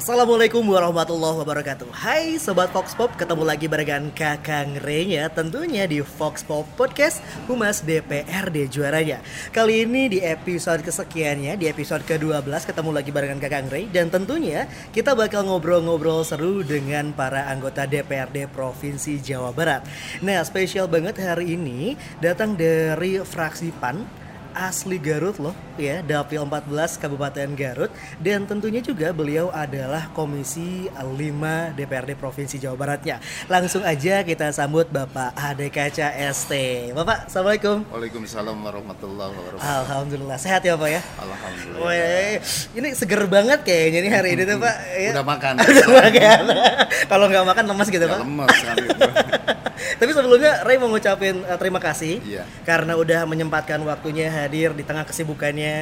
Assalamualaikum warahmatullahi wabarakatuh. Hai Sobat Fox Pop Ketemu lagi barengan Kakang Ray ya Tentunya di Fox Pop Podcast Humas DPRD juaranya. Kali ini di episode kesekiannya Di episode ke-12 Ketemu lagi barengan Kakang Ray Dan tentunya kita bakal ngobrol-ngobrol seru Dengan para anggota DPRD Provinsi Jawa Barat. Nah spesial banget hari ini Datang dari fraksi PAN asli Garut loh ya Dapil 14 Kabupaten Garut. Dan tentunya juga beliau adalah Komisi 5 DPRD Provinsi Jawa Baratnya. Langsung aja kita sambut Bapak Kaca ST Bapak Assalamualaikum. Waalaikumsalam warahmatullahi wabarakatuh. Alhamdulillah. Sehat ya Pak ya? Alhamdulillah. Wih, ini seger banget kayaknya nih hari ini tuh Pak ya. Udah makan. Udah makan. Kalau nggak makan lemas gitu Ya Pak. lemes kan gitu Tapi sebelumnya Ray mau ngucapin uh, terima kasih Iya. karena udah menyempatkan waktunya hadir di tengah kesibukannya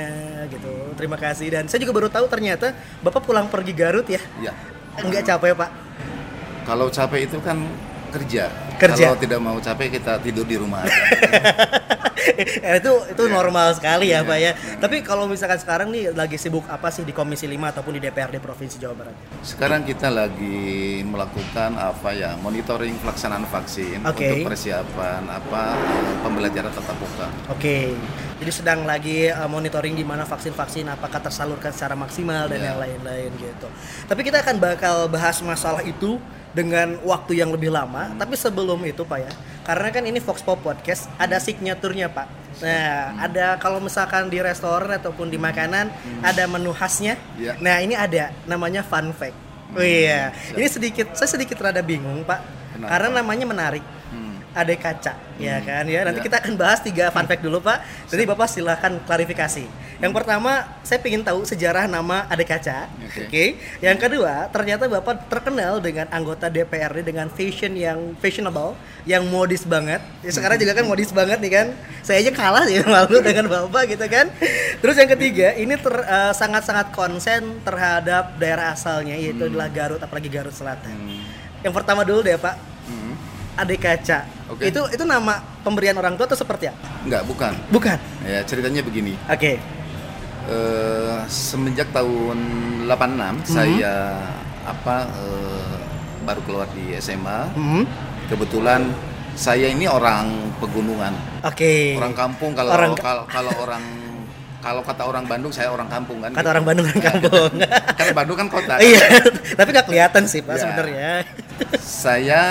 gitu. Terima kasih dan saya juga baru tahu ternyata Bapak pulang pergi Garut ya. Iya Enggak capek, Pak. Kalau capek itu kan kerja Kerja. Kalau tidak mau capek kita tidur di rumah aja Eh, itu itu normal sekali ya, Iya. Pak ya. Tapi kalau misalkan sekarang nih lagi sibuk apa sih di Komisi 5 ataupun di DPRD Provinsi Jawa Barat? Sekarang kita lagi melakukan apa ya Monitoring pelaksanaan vaksin Oke. Untuk persiapan apa eh, Pembelajaran tatap muka Oke. Jadi sedang lagi uh, monitoring di mana vaksin-vaksin apakah tersalurkan secara maksimal dan Iya. yang lain-lain gitu. Tapi kita akan bakal bahas masalah itu dengan waktu yang lebih lama. Tapi sebelum itu Pak ya, karena kan ini Fox Pop Podcast ada signaturnya Pak. Nah, ada kalau misalkan di restoran ataupun di makanan ada menu khasnya. Iya. Nah, ini ada namanya fun fact. Oh iya, siap. ini sedikit saya sedikit rada bingung Pak, Kenapa? karena namanya menarik Hmm. ada kaca ya kan ya nanti Ya. kita akan bahas tiga fun fact dulu pak jadi bapak silahkan klarifikasi yang pertama saya ingin tahu sejarah nama ada kaca oke Oke. yang kedua ternyata bapak terkenal dengan anggota DPRD dengan fashion yang fashionable yang modis banget ya, sekarang juga kan modis banget nih kan saya aja kalah sih malu dengan bapak gitu kan terus yang ketiga ini ter- eh, sangat-sangat konsen terhadap daerah asalnya yaitu adalah Garut apalagi Garut Selatan Hmm. yang pertama dulu deh pak Hmm. Adek kaca. Oke. Itu itu nama pemberian orang tua atau seperti apa? Enggak, bukan Bukan. Ya ceritanya begini Oke. Eh, semenjak tahun 86 saya apa eh, baru keluar di SMA. Hmm. Kebetulan saya ini orang pegunungan, Oke. orang kampung kalau Orang- kalau kalau orang kalau kata orang Bandung saya orang kampung kan. Kata gitu. orang Bandung kan Nah, kampung. Karena Bandung kan kota. Iya, tapi nggak kelihatan sih Pak Iya. sebenarnya. Saya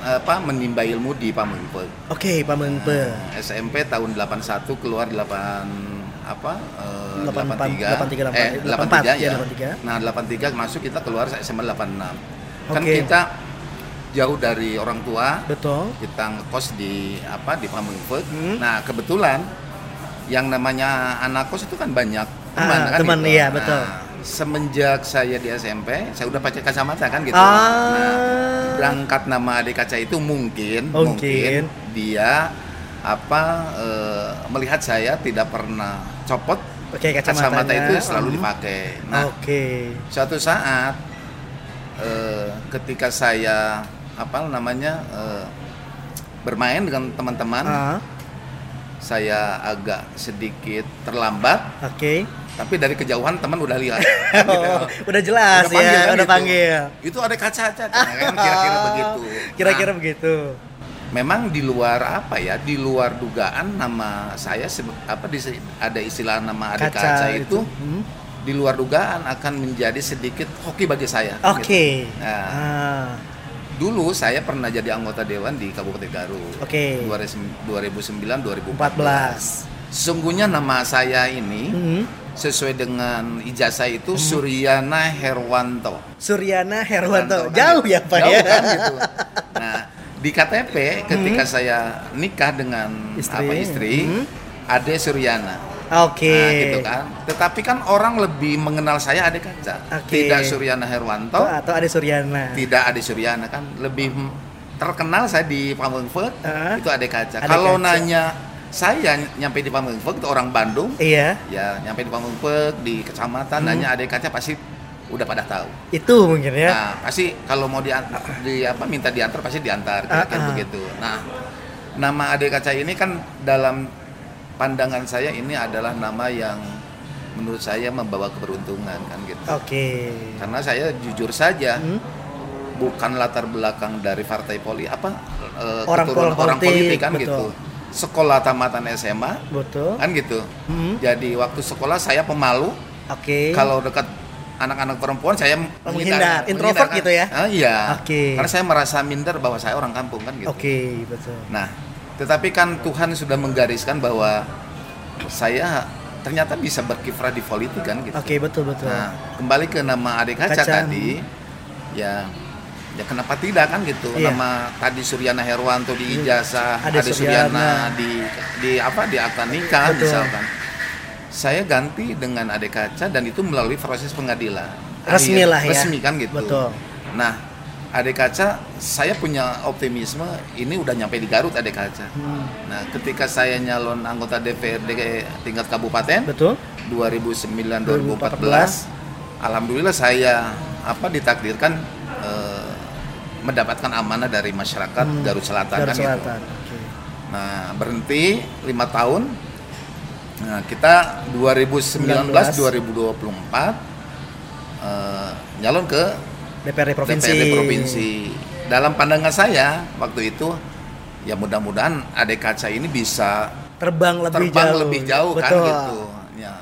apa menimba ilmu di Pamengpe. Oke, Pak Mengpe. SMP tahun 81 keluar 8 apa eh, 83, 83 eh 84, 83 ya, ya. 83. Nah, 83 masuk kita keluar SMA 86. Kan Oke. kita jauh dari orang tua, Betul. kita ngekos di apa di Pamengpe. Hmm. Nah, kebetulan yang namanya anak kos itu kan banyak teman Ah, kan teman, gitu. iya, Nah, betul. Semenjak saya di SMP, saya udah pakai kacamata kan gitu. Ah. Nah, berangkat nama adik kaca itu mungkin Mungkin. mungkin dia apa eh, melihat saya tidak pernah copot Oke, kacamata itu selalu Hmm. dipakai. Nah, Oke. suatu saat eh, ketika saya apa namanya eh, bermain dengan teman-teman, Ah, saya agak sedikit terlambat, Oke. tapi dari kejauhan teman udah lihat. Gitu. Oh, udah jelas Udah panggil ya, kan udah gitu. panggil. Itu ada kaca-kaca kan kira-kira begitu. Kira-kira Nah, begitu. Memang di luar apa ya di luar dugaan nama saya apa di- ada istilah nama adik kaca, itu, Hmm. di luar dugaan akan menjadi sedikit hoki bagi saya Oke. gitu. Nah, Ah, dulu saya pernah jadi anggota dewan di Kabupaten Garut Oke. 2009 2014 14. sesungguhnya nama saya ini Hmm. sesuai dengan ijazah itu Suryana Herwanto Suryana Herwanto. kan Jauh gitu. ya, Pak Jauh ya. kan gitu. Nah, di KTP ketika saya nikah dengan Istri. apa istri, Hmm. Ade Suryana. Oke. Nah, gitu kan. Tetapi kan orang lebih mengenal saya Ade Kaca. Oke. Tidak Suryana Herwanto, Atau, ada Suryana. tidak Ade Suryana kan lebih terkenal saya di Pamengpeuk Ah. itu Ade Kaca. Ade Kalau Kaca. nanya saya nyampe di Pamengpeuk itu orang Bandung, Iya, ya nyampe di Pamengpeuk di kecamatan Hmm. nanya Ade Kaca pasti udah pada tahu. itu mungkin ya. Nah, pasti kalau mau diantar, di apa minta diantar pasti diantar kira-kira Ah, ah. begitu. Nah, nama Ade Kaca ini kan dalam pandangan saya ini adalah nama yang menurut saya membawa keberuntungan kan gitu. Oke. Karena saya jujur saja Hmm? bukan latar belakang dari partai poli apa eh, Orang- keturunan orang orang politik, kan betul. gitu. Sekolah tamatan SMA Betul. kan gitu. Hmm? Jadi waktu sekolah saya pemalu. Oke. Kalau dekat anak-anak perempuan saya menghindar. Introvert kan. gitu ya? Ah, iya. Oke. Karena saya merasa minder bahwa saya orang kampung kan gitu. Oke, betul. Nah, tetapi kan Tuhan sudah menggariskan bahwa saya ternyata bisa berkiprah di politik kan gitu. Oke, betul betul. Nah, kembali ke nama adik kaca, Kaca. tadi, ya, ya kenapa tidak kan gitu? Iya. Nama tadi Suryana Herwanto di ijazah, Ade Ade Suryana. Suryana di di apa di akta nikah Betul. misalkan. Saya ganti dengan adik kaca dan itu melalui proses pengadilan. Resmi Akhir- lah ya. Resmi kan gitu. Betul. Nah, adik kaca, saya punya optimisme ini udah nyampe di Garut adik kaca. Hmm. Nah, ketika saya nyalon anggota DPRD tingkat kabupaten, Betul. 2009 2014 alhamdulillah saya apa ditakdirkan eh, mendapatkan amanah dari masyarakat Hmm, Garut Selatan Garut kan gitu. Selatan. Oke. Nah, berhenti lima tahun. Nah, kita 2019 2024 eh, nyalon ke DPRD provinsi. DPRD provinsi. Dalam pandangan saya waktu itu ya mudah-mudahan adik kaca ini bisa Terbang lebih terbang jauh. lebih jauh kan Betul. gitu. Ya,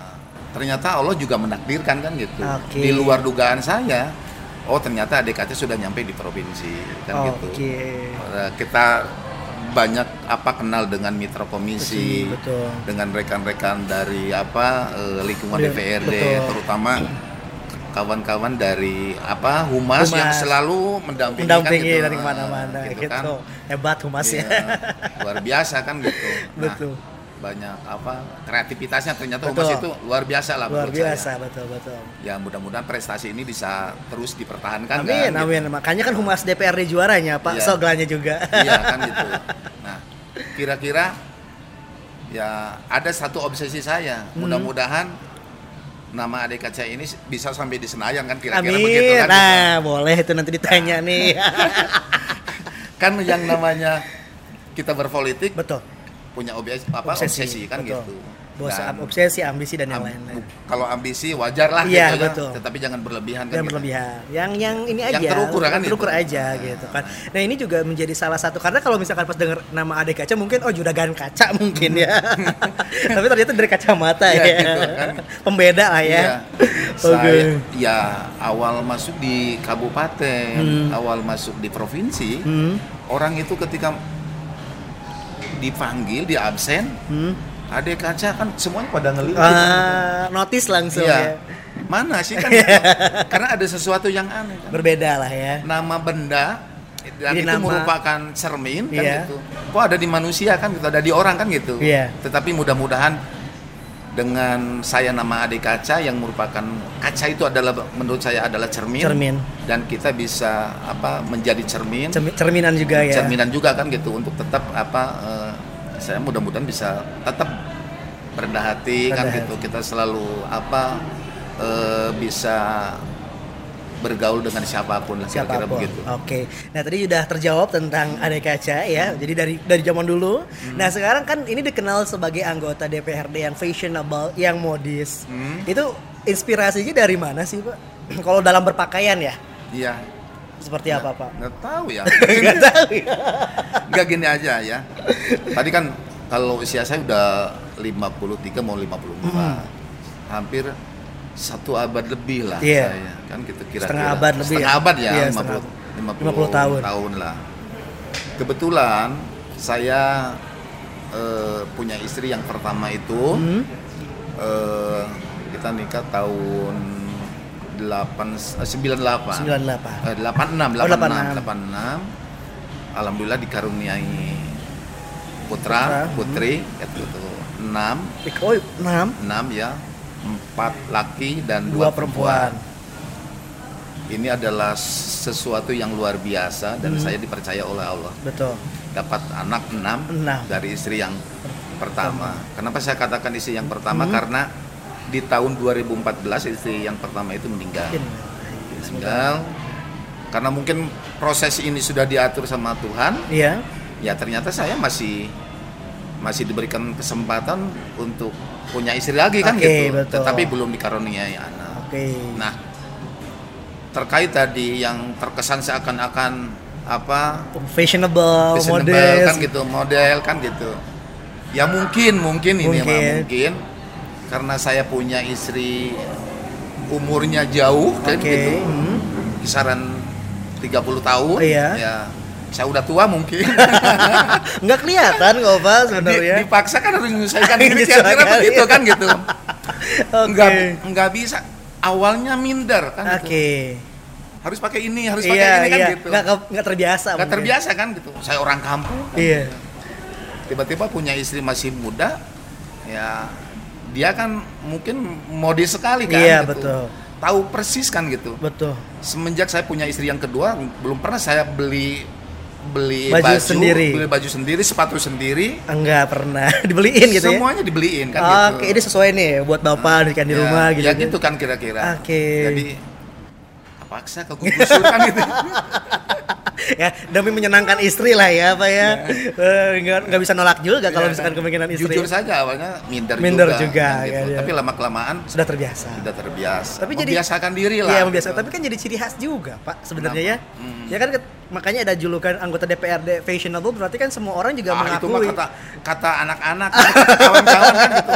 ternyata Allah juga menakdirkan kan gitu. Oke. Di luar dugaan saya, oh ternyata ADKT sudah nyampe di provinsi kan gitu. Oke. Eh, Kita banyak apa kenal dengan mitra komisi, Betul. dengan rekan-rekan dari apa eh, lingkungan Iya, DPRD, betul. terutama kawan-kawan dari apa humas, yang Humas. selalu mendampingi, Mendampingi kan gitu. dari mana-mana Eh, gitu. kan. Hebat humasnya. Iya, luar biasa kan gitu. Nah, Betul. Banyak apa kreativitasnya ternyata Betul. humas itu luar biasa lah Luar biasa, saya. betul betul. Ya mudah-mudahan prestasi ini bisa terus dipertahankan Amin, kan. gitu. amin. Makanya kan humas DPRD juaranya, Pak. Iya. Soglanya juga. Iya kan gitu. Nah, kira-kira ya ada satu obsesi saya. Hmm. Mudah-mudahan nama adik kaca ini bisa sampai di Senayan kan kira-kira begitu kan. gitu. nah, boleh itu nanti ditanya nih. Kan yang namanya kita berpolitik betul. Punya obsesi apa obsesi, kan betul. gitu. Bos, Dan obsesi, ambisi dan yang lain-lain. kalau ambisi wajar lah Iya, gitu ya. betul. Tetapi jangan berlebihan kan. Yang gitu. berlebihan. Yang yang ini aja. Yang terukur kan terukur itu. aja Nah, gitu kan. Nah, ini juga menjadi salah satu karena kalau misalkan pas denger nama Ade Kaca mungkin oh juragan kaca mungkin ya. Tapi ternyata dari kacamata Iya, ya. gitu kan. Pembeda lah ya. Iya. Oke. Saya ya awal masuk di kabupaten, Hmm. awal masuk di provinsi, Hmm. orang itu ketika dipanggil, di absen, Hmm. ada kaca kan semuanya pada ngelirik. Ah, notice langsung ya. Iya. Mana sih kan? gitu. Karena ada sesuatu yang aneh. Kan? Berbeda lah ya. Nama benda dan Jadi itu nama- merupakan cermin kan Iya. gitu. Kok ada di manusia kan gitu, ada di orang kan gitu. Iya. Tetapi mudah-mudahan dengan saya nama adik kaca yang merupakan kaca itu adalah menurut saya adalah cermin, Cermin. dan kita bisa apa menjadi cermin, Cermi- Cerminan juga ya. cerminan juga kan gitu untuk tetap apa eh, saya mudah-mudahan bisa tetap rendah hati kan Rendah gitu kita selalu apa eh, bisa bergaul dengan siapa pun lah kira-kira begitu. Oke. Nah, tadi sudah terjawab tentang Ade Kaca ya. Jadi dari dari zaman dulu. Hmm. Nah, sekarang kan ini dikenal sebagai anggota DPRD yang fashionable, yang modis. Hmm. Itu inspirasinya dari mana sih, Pak? Kalau dalam berpakaian ya. Iya. Seperti apa, Pak? Nggak tahu ya. Enggak tahu ya. Gini aja ya. Tadi kan kalau usia saya udah 53 mau 54. Hmm. Hampir satu abad lebih lah Iya. saya. Kan gitu kira-kira. Setengah abad lebih Setengah ya? abad ya, Iya, 50, setengah 50, 50 tahun. tahun lah. Kebetulan saya eh, punya istri yang pertama itu Hmm. eh, kita nikah tahun 8 eh, 98. 98. Eh, 86, Oh, 86, 86. 86. Alhamdulillah dikaruniai Putra, putra, putri, itu tuh 6, Oh, 6 6 ya. 4 laki dan dua 2 perempuan. perempuan. Ini adalah sesuatu yang luar biasa dan Hmm. saya dipercaya oleh Allah. Betul. Dapat anak 6 Enam. dari istri yang pertama. Kenapa saya katakan istri yang pertama? Hmm. Karena di tahun 2014 istri yang pertama itu meninggal. Meninggal karena mungkin proses ini sudah diatur sama Tuhan Iya. ya ternyata saya masih masih diberikan kesempatan untuk punya istri lagi kan Oke, gitu. betul. Tetapi belum dikaruniai anak. Oke. Nah, terkait tadi yang terkesan seakan-akan apa Fashionable, fashionable modest. kan gitu, model kan gitu. Ya mungkin, mungkin ini mah Mungkin. mungkin karena saya punya istri umurnya jauh kan Oke. gitu. hmm. Kisaran 30 tahun. Iya. Ya, saya udah tua mungkin. Nggak kelihatan kok Pak Di- sebenarnya. dipaksa kan harus menyelesaikan diri Menyesuaikan kira-kira begitu kan gitu. Oke. Enggak enggak bisa. Awalnya minder kan gitu. Oke. Harus pakai ini, harus pakai Iya, ini kan iya. gitu. Nggak, nggak terbiasa. Nggak mungkin. terbiasa kan gitu. Saya orang kampung. kan Iya. gitu. Tiba-tiba punya istri masih muda, ya dia kan mungkin modis sekali kan. Iya, gitu. betul. Tahu persis kan gitu. Betul. Semenjak saya punya istri yang kedua, belum pernah saya beli beli Baju baju, sendiri. beli baju sendiri, sepatu sendiri. Enggak pernah dibeliin gitu ya. Semuanya dibeliin kan Oke, gitu. ini sesuai nih buat Bapak kan di Ya, rumah gitu. Ya kan. gitu kan kira-kira. Oke. Jadi paksa ke gusur kan gitu. ya demi menyenangkan istri lah ya Pak ya. Eh, Nggak nggak bisa nolak juga kalau Ya, misalkan kan. kemungkinan istri. Jujur saja awalnya minder, Minder juga. juga, kan gitu. kan, ya. Tapi lama kelamaan Sudah terbiasa. sudah terbiasa. Tapi jadi- membiasakan diri lah. Iya, membiasa. gitu. Tapi kan jadi ciri khas juga, Pak, sebenarnya ya. Hmm. Ya kan makanya ada julukan anggota DPRD fashionable berarti kan semua orang juga Ah, itu mah mengakui. kata kata anak-anak, kawan-kawan kan gitu.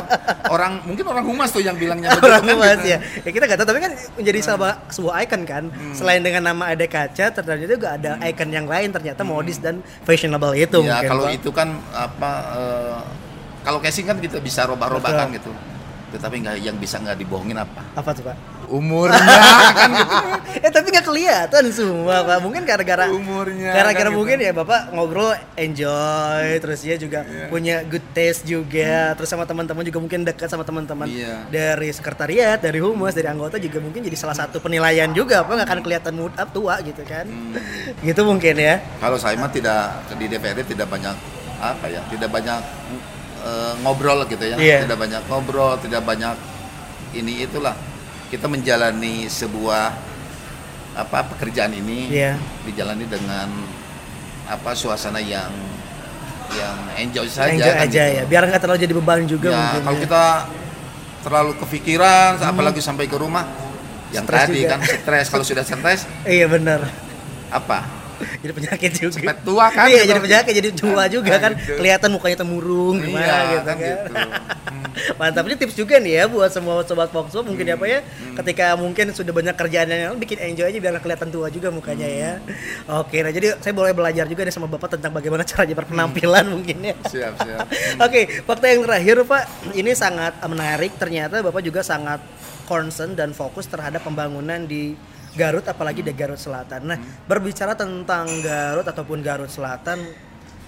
Mungkin orang humas tuh yang bilangnya begitu orang kan, luas gitu. ya. Ya kita nggak tahu tapi kan menjadi sebuah sebuah icon kan. Hmm. Selain dengan nama Ade Kaca, ternyata juga ada icon yang lain ternyata modis dan fashionable itu Ya kalau itu kan apa eh, kalau casing kan kita bisa robah-robah Betul. kan gitu. Tetapi nggak yang bisa nggak dibohongin apa? apa tuh, Pak? Umurnya kan gitu. eh tapi nggak kelihatan semua, Pak. Mungkin gara-gara Umurnya, gara-gara kan gitu. mungkin ya Bapak ngobrol enjoy terus ya juga Iya. punya good taste juga, terus sama teman-teman juga mungkin dekat sama teman-teman Iya. dari sekretariat, dari humas, dari anggota juga mungkin jadi salah satu penilaian juga, Pak nggak akan kelihatan mood up tua gitu kan. Hmm. Gitu mungkin ya. Kalau saya mah tidak di DPRD tidak banyak apa ya, tidak banyak eh, ngobrol gitu ya, Iya. tidak banyak ngobrol, tidak banyak ini itulah. Kita menjalani sebuah apa pekerjaan ini Iya. dijalani dengan apa suasana yang yang enjoy saja enjoy kan aja gitu. ya, biar nggak terlalu jadi beban juga Ya, mungkin. kalau ya. kita terlalu kepikiran, apalagi sampai ke rumah, yang Stres tadi juga. kan stres. Kalau sudah stres, Iya benar. apa? Jadi penyakit juga. Cepet tua kan? Iya, gitu. jadi penyakit, jadi tua juga Nah, kan. gitu. Kelihatan mukanya temurung gimana Iya, gitu kan kan. gitu. Hmm. Mantap ini tips juga nih ya buat semua sobat Foxpop mungkin ya Pak ya. Hmm. Ketika mungkin sudah banyak kerjaan yang bikin enjoy aja biar kelihatan tua juga mukanya ya. Hmm. Oke, nah jadi saya boleh belajar juga nih sama Bapak tentang bagaimana caranya berpenampilan mungkin ya. Siap, siap. Oke, fakta yang terakhir Pak, ini sangat menarik. Ternyata Bapak juga sangat concern dan fokus terhadap pembangunan di Garut, apalagi di Garut Selatan. Nah, berbicara tentang Garut ataupun Garut Selatan,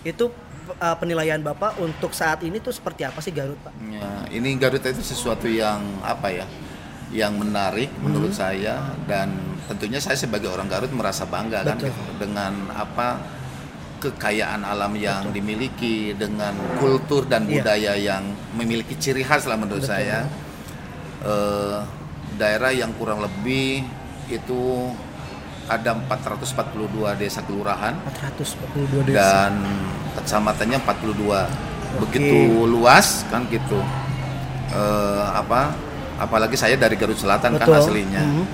itu uh, penilaian Bapak untuk saat ini tuh seperti apa sih Garut Pak? Ya, ini Garut itu sesuatu yang apa ya? Yang menarik menurut Hmm. saya dan tentunya saya sebagai orang Garut merasa bangga kan Betul. gitu, dengan apa kekayaan alam yang dimiliki dengan kultur dan Iya. budaya yang memiliki ciri khas lah menurut Betul. saya. Eh, daerah yang kurang lebih itu ada 442 desa kelurahan 442 desa. dan kecamatannya 42 begitu luas kan gitu Eh, apa apalagi saya dari Garut Selatan kan Betul. aslinya Mhm.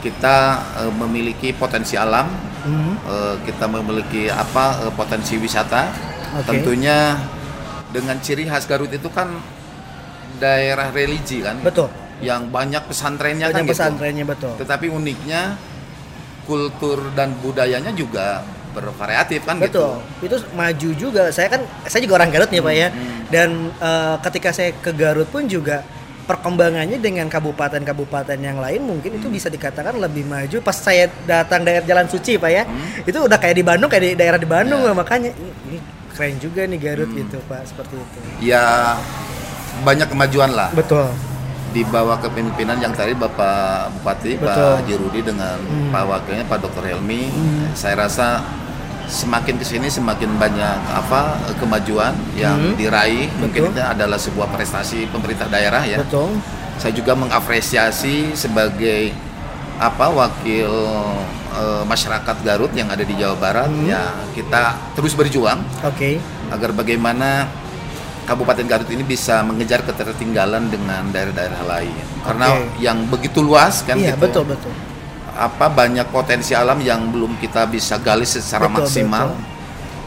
kita eh, memiliki potensi alam Mhm. eh, kita memiliki apa eh, potensi wisata Oke. tentunya dengan ciri khas Garut itu kan daerah religi kan Betul. Yang banyak pesantrennya kan Banyak gitu pesantrennya betul. tetapi uniknya kultur dan budayanya juga bervariatif kan Betul. gitu. Itu maju juga. Saya kan saya juga orang Garut nih Pak ya. Hmm. Dan eh, ketika saya ke Garut pun juga perkembangannya dengan kabupaten-kabupaten yang lain mungkin itu bisa dikatakan lebih maju. Pas saya datang daerah Jalan Suci Pak ya, Hmm. itu udah kayak di Bandung kayak di daerah di Bandung Ya. lah makanya ini keren juga nih Garut Hmm. gitu Pak seperti itu. Ya banyak kemajuan lah Betul. Di bawah kepemimpinan yang tadi Bapak Bupati Betul. Pak Jirudi dengan Hmm. Pak Wakilnya Pak Dr. Helmi. Hmm. Saya rasa semakin ke sini semakin banyak apa kemajuan yang Hmm. diraih. Mungkin Betul. itu adalah sebuah prestasi pemerintah daerah ya. Betul. saya juga mengapresiasi sebagai apa wakil eh, masyarakat Garut yang ada di Jawa Barat Hmm. ya kita terus berjuang Oke. agar bagaimana Kabupaten Garut ini bisa mengejar ketertinggalan dengan daerah-daerah lain. Karena yang begitu luas kan iya gitu betul betul. Apa banyak potensi alam yang belum kita bisa gali secara Betul, maksimal. betul.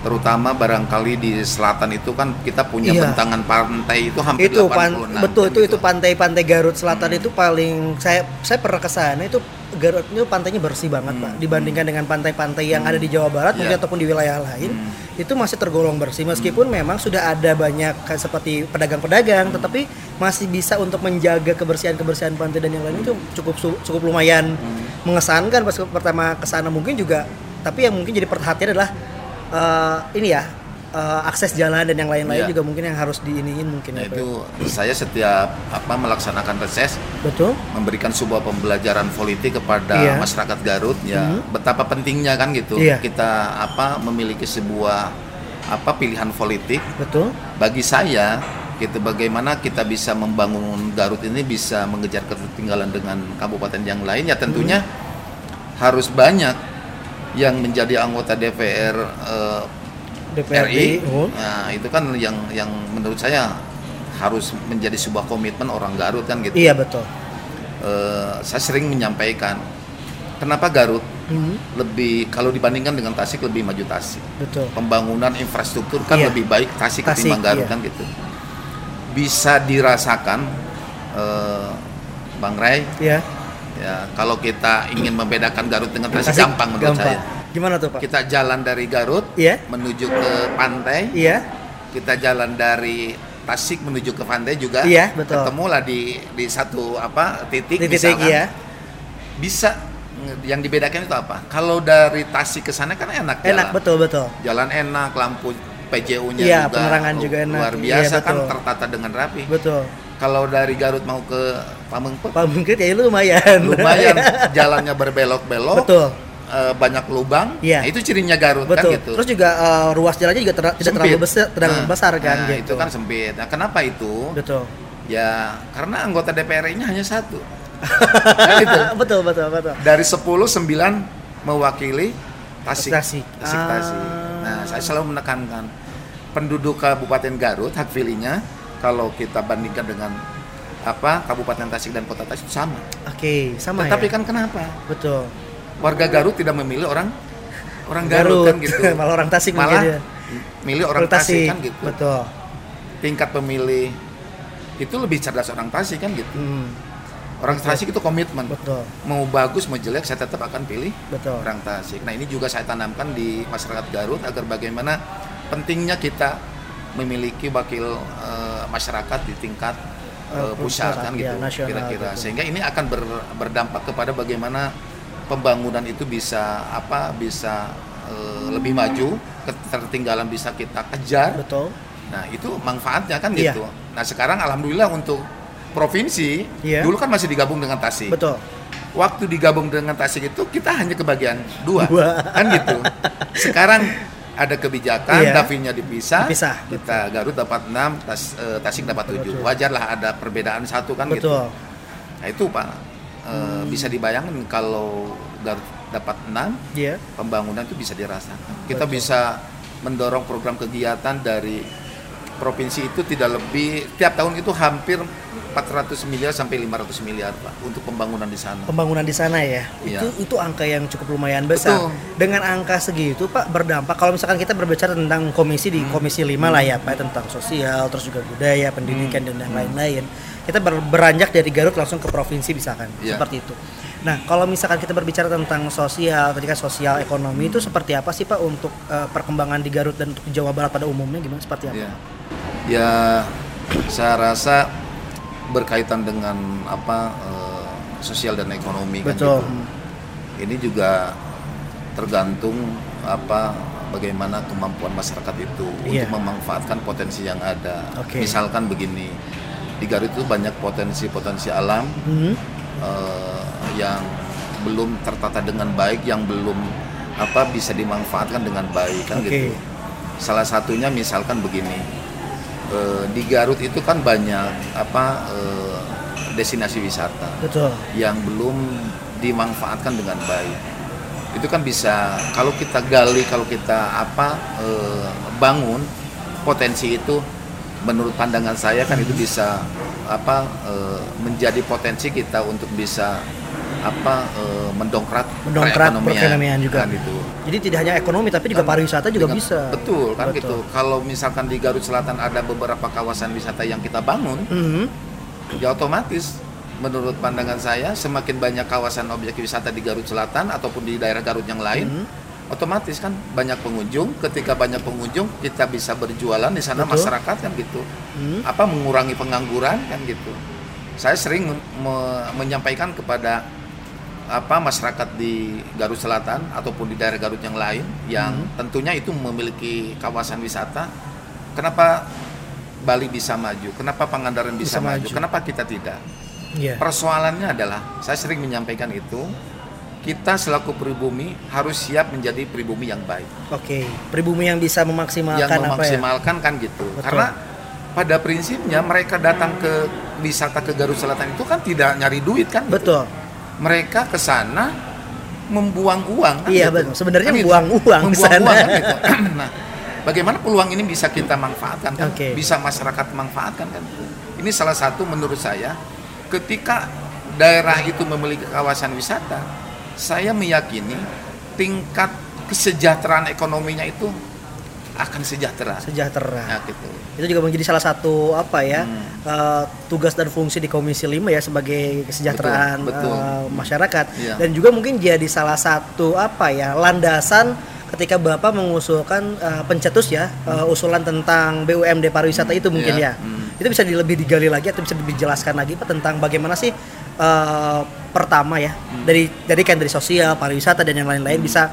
Terutama barangkali di selatan itu kan kita punya Iya. bentangan pantai itu hampir itu pan, 86 betul kan itu gitu. itu pantai-pantai Garut Selatan itu paling saya saya pernah ke sana itu Garut itu pantainya bersih banget pak dibandingkan dengan pantai-pantai yang ada di Jawa Barat Hmm. Iya. mungkin ataupun di wilayah lain itu masih tergolong bersih meskipun memang sudah ada banyak kayak seperti pedagang-pedagang tetapi masih bisa untuk menjaga kebersihan-kebersihan pantai dan yang lain itu cukup cukup lumayan mengesankan pas pertama ke sana mungkin juga tapi yang mungkin jadi perhatian adalah eh, ini ya eh, akses jalan dan yang lain-lain Iya. juga mungkin yang harus diiniin mungkin Nah, ya, Pak. itu saya setiap apa melaksanakan reses betul memberikan sebuah pembelajaran politik kepada Iya. masyarakat Garut ya betapa pentingnya kan gitu Iya. kita apa memiliki sebuah apa pilihan politik betul bagi saya gitu bagaimana kita bisa membangun Garut ini bisa mengejar ketertinggalan dengan kabupaten yang lain ya tentunya harus banyak yang menjadi anggota DPR eh, DPRD RI. oh. Nah, itu kan yang yang menurut saya harus menjadi sebuah komitmen orang Garut kan gitu. iya betul Eh, saya sering menyampaikan kenapa Garut Hmm, lebih kalau dibandingkan dengan Tasik lebih maju Tasik. betul Pembangunan infrastruktur kan Iya. lebih baik Tasik, Tasik, ketimbang Garut iya. kan gitu. Bisa dirasakan eh, Bang Ray ya ya kalau kita ingin membedakan Garut dengan Tasik, gampang menurut saya. gimana tuh pak Kita jalan dari Garut iya menuju ke pantai, iya kita jalan dari Tasik menuju ke pantai juga. Iya, betul. Ketemulah di di satu apa titik, titik misalkan. ya Bisa yang dibedakan itu apa? Kalau dari Tasik ke sana kan enak enak jalan. betul betul Jalan enak, lampu PJU-nya Iya, juga penerangan juga enak. luar Iya, biasa kan betul. tertata dengan rapi. betul Kalau dari Garut mau ke Pamengpeuk pak mungkin ya lumayan lumayan jalannya berbelok-belok. betul eh, banyak lubang. Iya. Nah, itu cirinya Garut betul kan gitu. terus juga eh, ruas jalannya juga ter- tidak terlalu besar terlalu Nah, besar kan nah, gitu itu kan sempit. Nah, kenapa itu? betul Ya, karena anggota DPR-nya hanya satu. Kan gitu. betul betul betul Dari 10 9 mewakili Tasik. Tasik. Tasik, Ah. Tasik. Nah, saya selalu menekankan penduduk Kabupaten Garut hak pilihnya kalau kita bandingkan dengan apa Kabupaten Tasik dan Kota Tasik itu sama. oke sama Tetapi ya kan kenapa? betul Warga Garut tidak memilih orang orang Garut, kan gitu. malah orang Tasik Malah ya. milih orang Orang Tasik, kan gitu. betul Tingkat pemilih itu lebih cerdas orang Tasik kan gitu. Hmm, Orang Tasik itu komitmen. betul Mau bagus mau jelek saya tetap akan pilih betul orang Tasik. Nah, ini juga saya tanamkan di masyarakat Garut agar bagaimana pentingnya kita memiliki wakil eh, masyarakat di tingkat eh, pusat pusat, kan ya, gitu kira-kira. betul. Sehingga ini akan ber- berdampak kepada bagaimana pembangunan itu bisa apa bisa eh, lebih maju, ketertinggalan bisa kita kejar. betul Nah, itu manfaatnya kan Iya. gitu. Nah, sekarang alhamdulillah untuk provinsi Iya. dulu kan masih digabung dengan Tasik. betul Waktu digabung dengan Tasik itu kita hanya kebagian dua, Dua. kan gitu. Sekarang ada kebijakan, Iya. Davinnya dipisah, Dipisah, kita Garut dapat 6, Tas, eh, Tasik dapat 7. Betul. Wajarlah ada perbedaan satu kan gitu. betul Nah, itu Pak eh, bisa dibayangkan kalau Garut dapat 6, iya pembangunan itu bisa dirasakan. Kita Betul. bisa mendorong program kegiatan dari provinsi itu tidak lebih tiap tahun itu hampir 400 miliar sampai 500 miliar Pak untuk pembangunan di sana. pembangunan di sana ya Iya. itu itu angka yang cukup lumayan besar Betul. dengan angka segitu pak berdampak kalau misalkan kita berbicara tentang komisi Hmm. di komisi 5 lah ya pak tentang sosial terus juga budaya pendidikan Hmm. dan yang lain-lain kita ber- beranjak dari Garut langsung ke provinsi misalkan Iya. seperti itu nah kalau misalkan kita berbicara tentang sosial ketika sosial ekonomi itu seperti apa sih pak untuk eh, perkembangan di Garut dan untuk Jawa Barat pada umumnya gimana seperti apa Ya, ya saya rasa berkaitan dengan apa eh, sosial dan ekonomi kan betul gitu. Ini juga tergantung apa bagaimana kemampuan masyarakat itu Iya. untuk memanfaatkan potensi yang ada. Oke. Misalkan begini, di Garut itu banyak potensi-potensi alam Hmm, eh, yang belum tertata dengan baik, yang belum apa bisa dimanfaatkan dengan baik kan Oke. gitu. Salah satunya misalkan begini, eh, di Garut itu kan banyak apa eh, destinasi wisata betul yang belum dimanfaatkan dengan baik. Itu kan bisa kalau kita gali, kalau kita apa eh, bangun potensi itu menurut pandangan saya kan itu bisa apa eh, menjadi potensi kita untuk bisa apa eh, mendongkrak Mendongkrak perekonomian juga. kan itu. Jadi tidak hanya ekonomi tapi juga Kan pariwisata juga dengan- bisa. Betul kan Betul. gitu. Kalau misalkan di Garut Selatan ada beberapa kawasan wisata yang kita bangun, Mhm. ya otomatis menurut pandangan saya semakin banyak kawasan objek wisata di Garut Selatan ataupun di daerah Garut yang lain, Mhm. otomatis kan banyak pengunjung. Ketika banyak pengunjung, kita bisa berjualan di sana Betul. masyarakat kan gitu. Mhm. Apa mengurangi pengangguran kan gitu. Saya sering me- menyampaikan kepada apa masyarakat di Garut Selatan ataupun di daerah Garut yang lain yang Mhm. tentunya itu memiliki kawasan wisata. Kenapa Bali bisa maju? Kenapa Pangandaran Bisa bisa, maju? maju. Kenapa kita tidak? Iya. Persoalannya adalah saya sering menyampaikan itu kita selaku pribumi harus siap menjadi pribumi yang baik, Oke, pribumi yang bisa memaksimalkan yang apa ya? memaksimalkan kan gitu. Betul. Karena pada prinsipnya mereka datang ke wisata ke Garut Selatan itu kan tidak nyari duit kan? Betul. Mereka ke sana membuang uang. kan Iya, gitu. betul. Sebenarnya Kan gitu. membuang uang ke Membuang sana. uang, kan gitu. Nah, bagaimana peluang ini bisa kita manfaatkan kan? Oke. Bisa masyarakat manfaatkan kan? Ini salah satu menurut saya ketika daerah itu memiliki kawasan wisata, saya meyakini tingkat kesejahteraan ekonominya itu akan sejahtera. Sejahtera. Nah, gitu. Itu juga menjadi salah satu apa ya Hmm. eh, tugas dan fungsi di Komisi 5 ya sebagai kesejahteraan Betul, betul. eh, masyarakat Iya. dan juga mungkin jadi salah satu apa ya landasan ketika Bapak mengusulkan eh, pencetus ya eh, usulan tentang BUMD pariwisata itu mungkin Iya, ya. hmm. Itu bisa lebih digali lagi atau bisa dijelaskan lagi Pak tentang bagaimana sih eh, pertama ya Hmm. dari dari kan dari sosial, pariwisata dan yang lain-lain bisa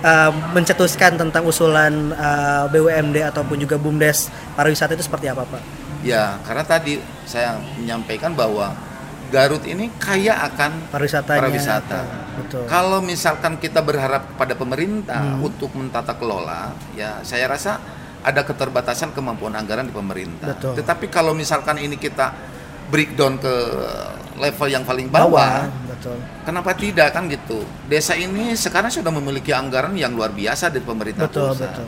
eh, mencetuskan tentang usulan eh, BUMD ataupun juga BUMDes pariwisata itu seperti apa Pak? Ya, karena tadi saya menyampaikan bahwa Garut ini kaya akan. Pariwisata. Betul. Kalau misalkan kita berharap kepada pemerintah Hmm. untuk mentata kelola, ya saya rasa ada keterbatasan kemampuan anggaran di pemerintah. Betul. Tetapi kalau misalkan ini kita breakdown ke level yang paling Bawah, bawah, betul. kenapa tidak kan gitu? Desa ini sekarang sudah memiliki anggaran yang luar biasa dari pemerintah Betul, pusat. betul.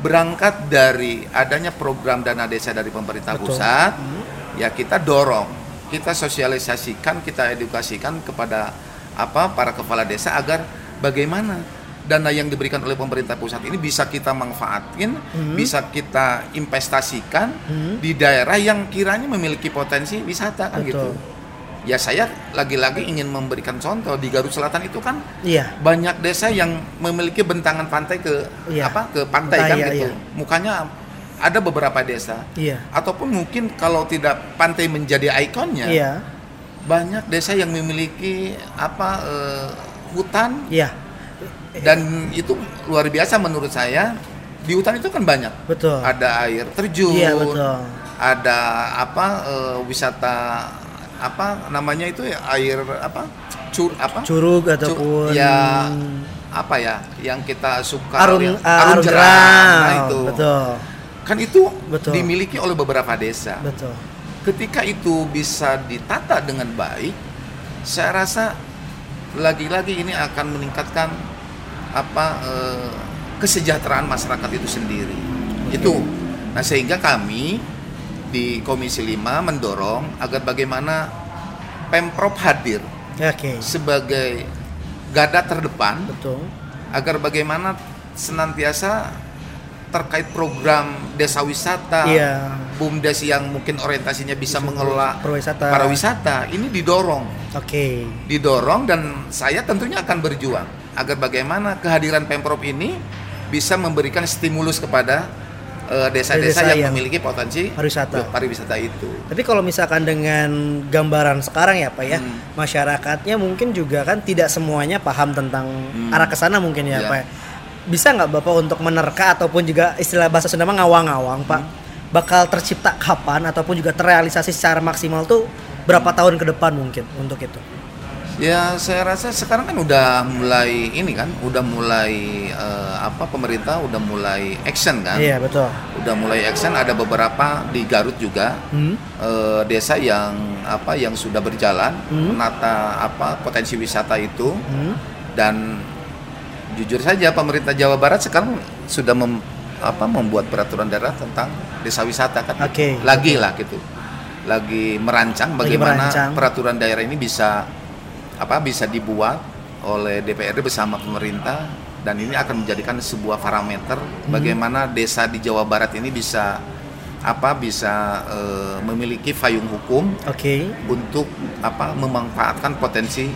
Berangkat dari adanya program dana desa dari pemerintah Betul. pusat, Hmm. ya kita dorong, kita sosialisasikan, kita edukasikan kepada apa para kepala desa agar bagaimana dana yang diberikan oleh pemerintah pusat ini bisa kita manfaatin, Hmm. bisa kita investasikan Hmm. di daerah yang kiranya memiliki potensi wisata kan Betul. gitu. Ya saya lagi-lagi ingin memberikan contoh di Garut Selatan itu kan Iya. banyak desa yang memiliki bentangan pantai ke Iya. apa ke pantai kan iya, gitu. iya. Mukanya ada beberapa desa Iya. ataupun mungkin kalau tidak pantai menjadi ikonnya Iya. banyak desa yang memiliki apa eh, hutan Iya. dan itu luar biasa menurut saya di hutan itu kan banyak Betul. ada air terjun Iya, betul. ada apa eh, wisata apa namanya itu ya air apa cur apa Curug Cu- ataupun ya apa ya yang kita suka arun yang- eh, arun jeram. Nah, itu Betul. kan itu Betul. dimiliki oleh beberapa desa Betul. ketika itu bisa ditata dengan baik saya rasa lagi-lagi ini akan meningkatkan apa eh, kesejahteraan masyarakat itu sendiri itu nah sehingga kami di Komisi 5 mendorong agar bagaimana Pemprov hadir Oke. sebagai garda terdepan Betul. agar bagaimana senantiasa terkait program desa wisata, Iya. bumdes yang mungkin orientasinya bisa mengelola Pariwisata. pariwisata ini didorong, Oke. didorong dan saya tentunya akan berjuang agar bagaimana kehadiran pemprov ini bisa memberikan stimulus kepada eh, desa-desa Desa yang, yang memiliki potensi pariwisata. pariwisata itu. Tapi kalau misalkan dengan gambaran sekarang ya Pak ya, Hmm. masyarakatnya mungkin juga kan tidak semuanya paham tentang Hmm. arah ke sana mungkin ya Iya. Pak. ya. Bisa nggak Bapak untuk menerka ataupun juga istilah bahasa Sunda mah ngawang-ngawang Pak, Hmm. bakal tercipta kapan ataupun juga terrealisasi secara maksimal tuh berapa tahun ke depan mungkin untuk itu? Ya saya rasa sekarang kan udah mulai ini kan, udah mulai eh, apa pemerintah udah mulai action kan, Iya betul. udah mulai action ada beberapa di Garut juga Hmm. eh, desa yang apa yang sudah berjalan Hmm. menata apa potensi wisata itu Hmm. dan jujur saja pemerintah Jawa Barat sekarang sudah mem- apa membuat peraturan daerah tentang desa wisata kan. Oke, Lagi lah gitu. Lagi merancang bagaimana merancang. peraturan daerah ini bisa apa bisa dibuat oleh DPRD bersama pemerintah dan ini akan menjadikan sebuah parameter Hmm. bagaimana desa di Jawa Barat ini bisa apa bisa eh, memiliki payung hukum Oke. untuk apa memanfaatkan potensi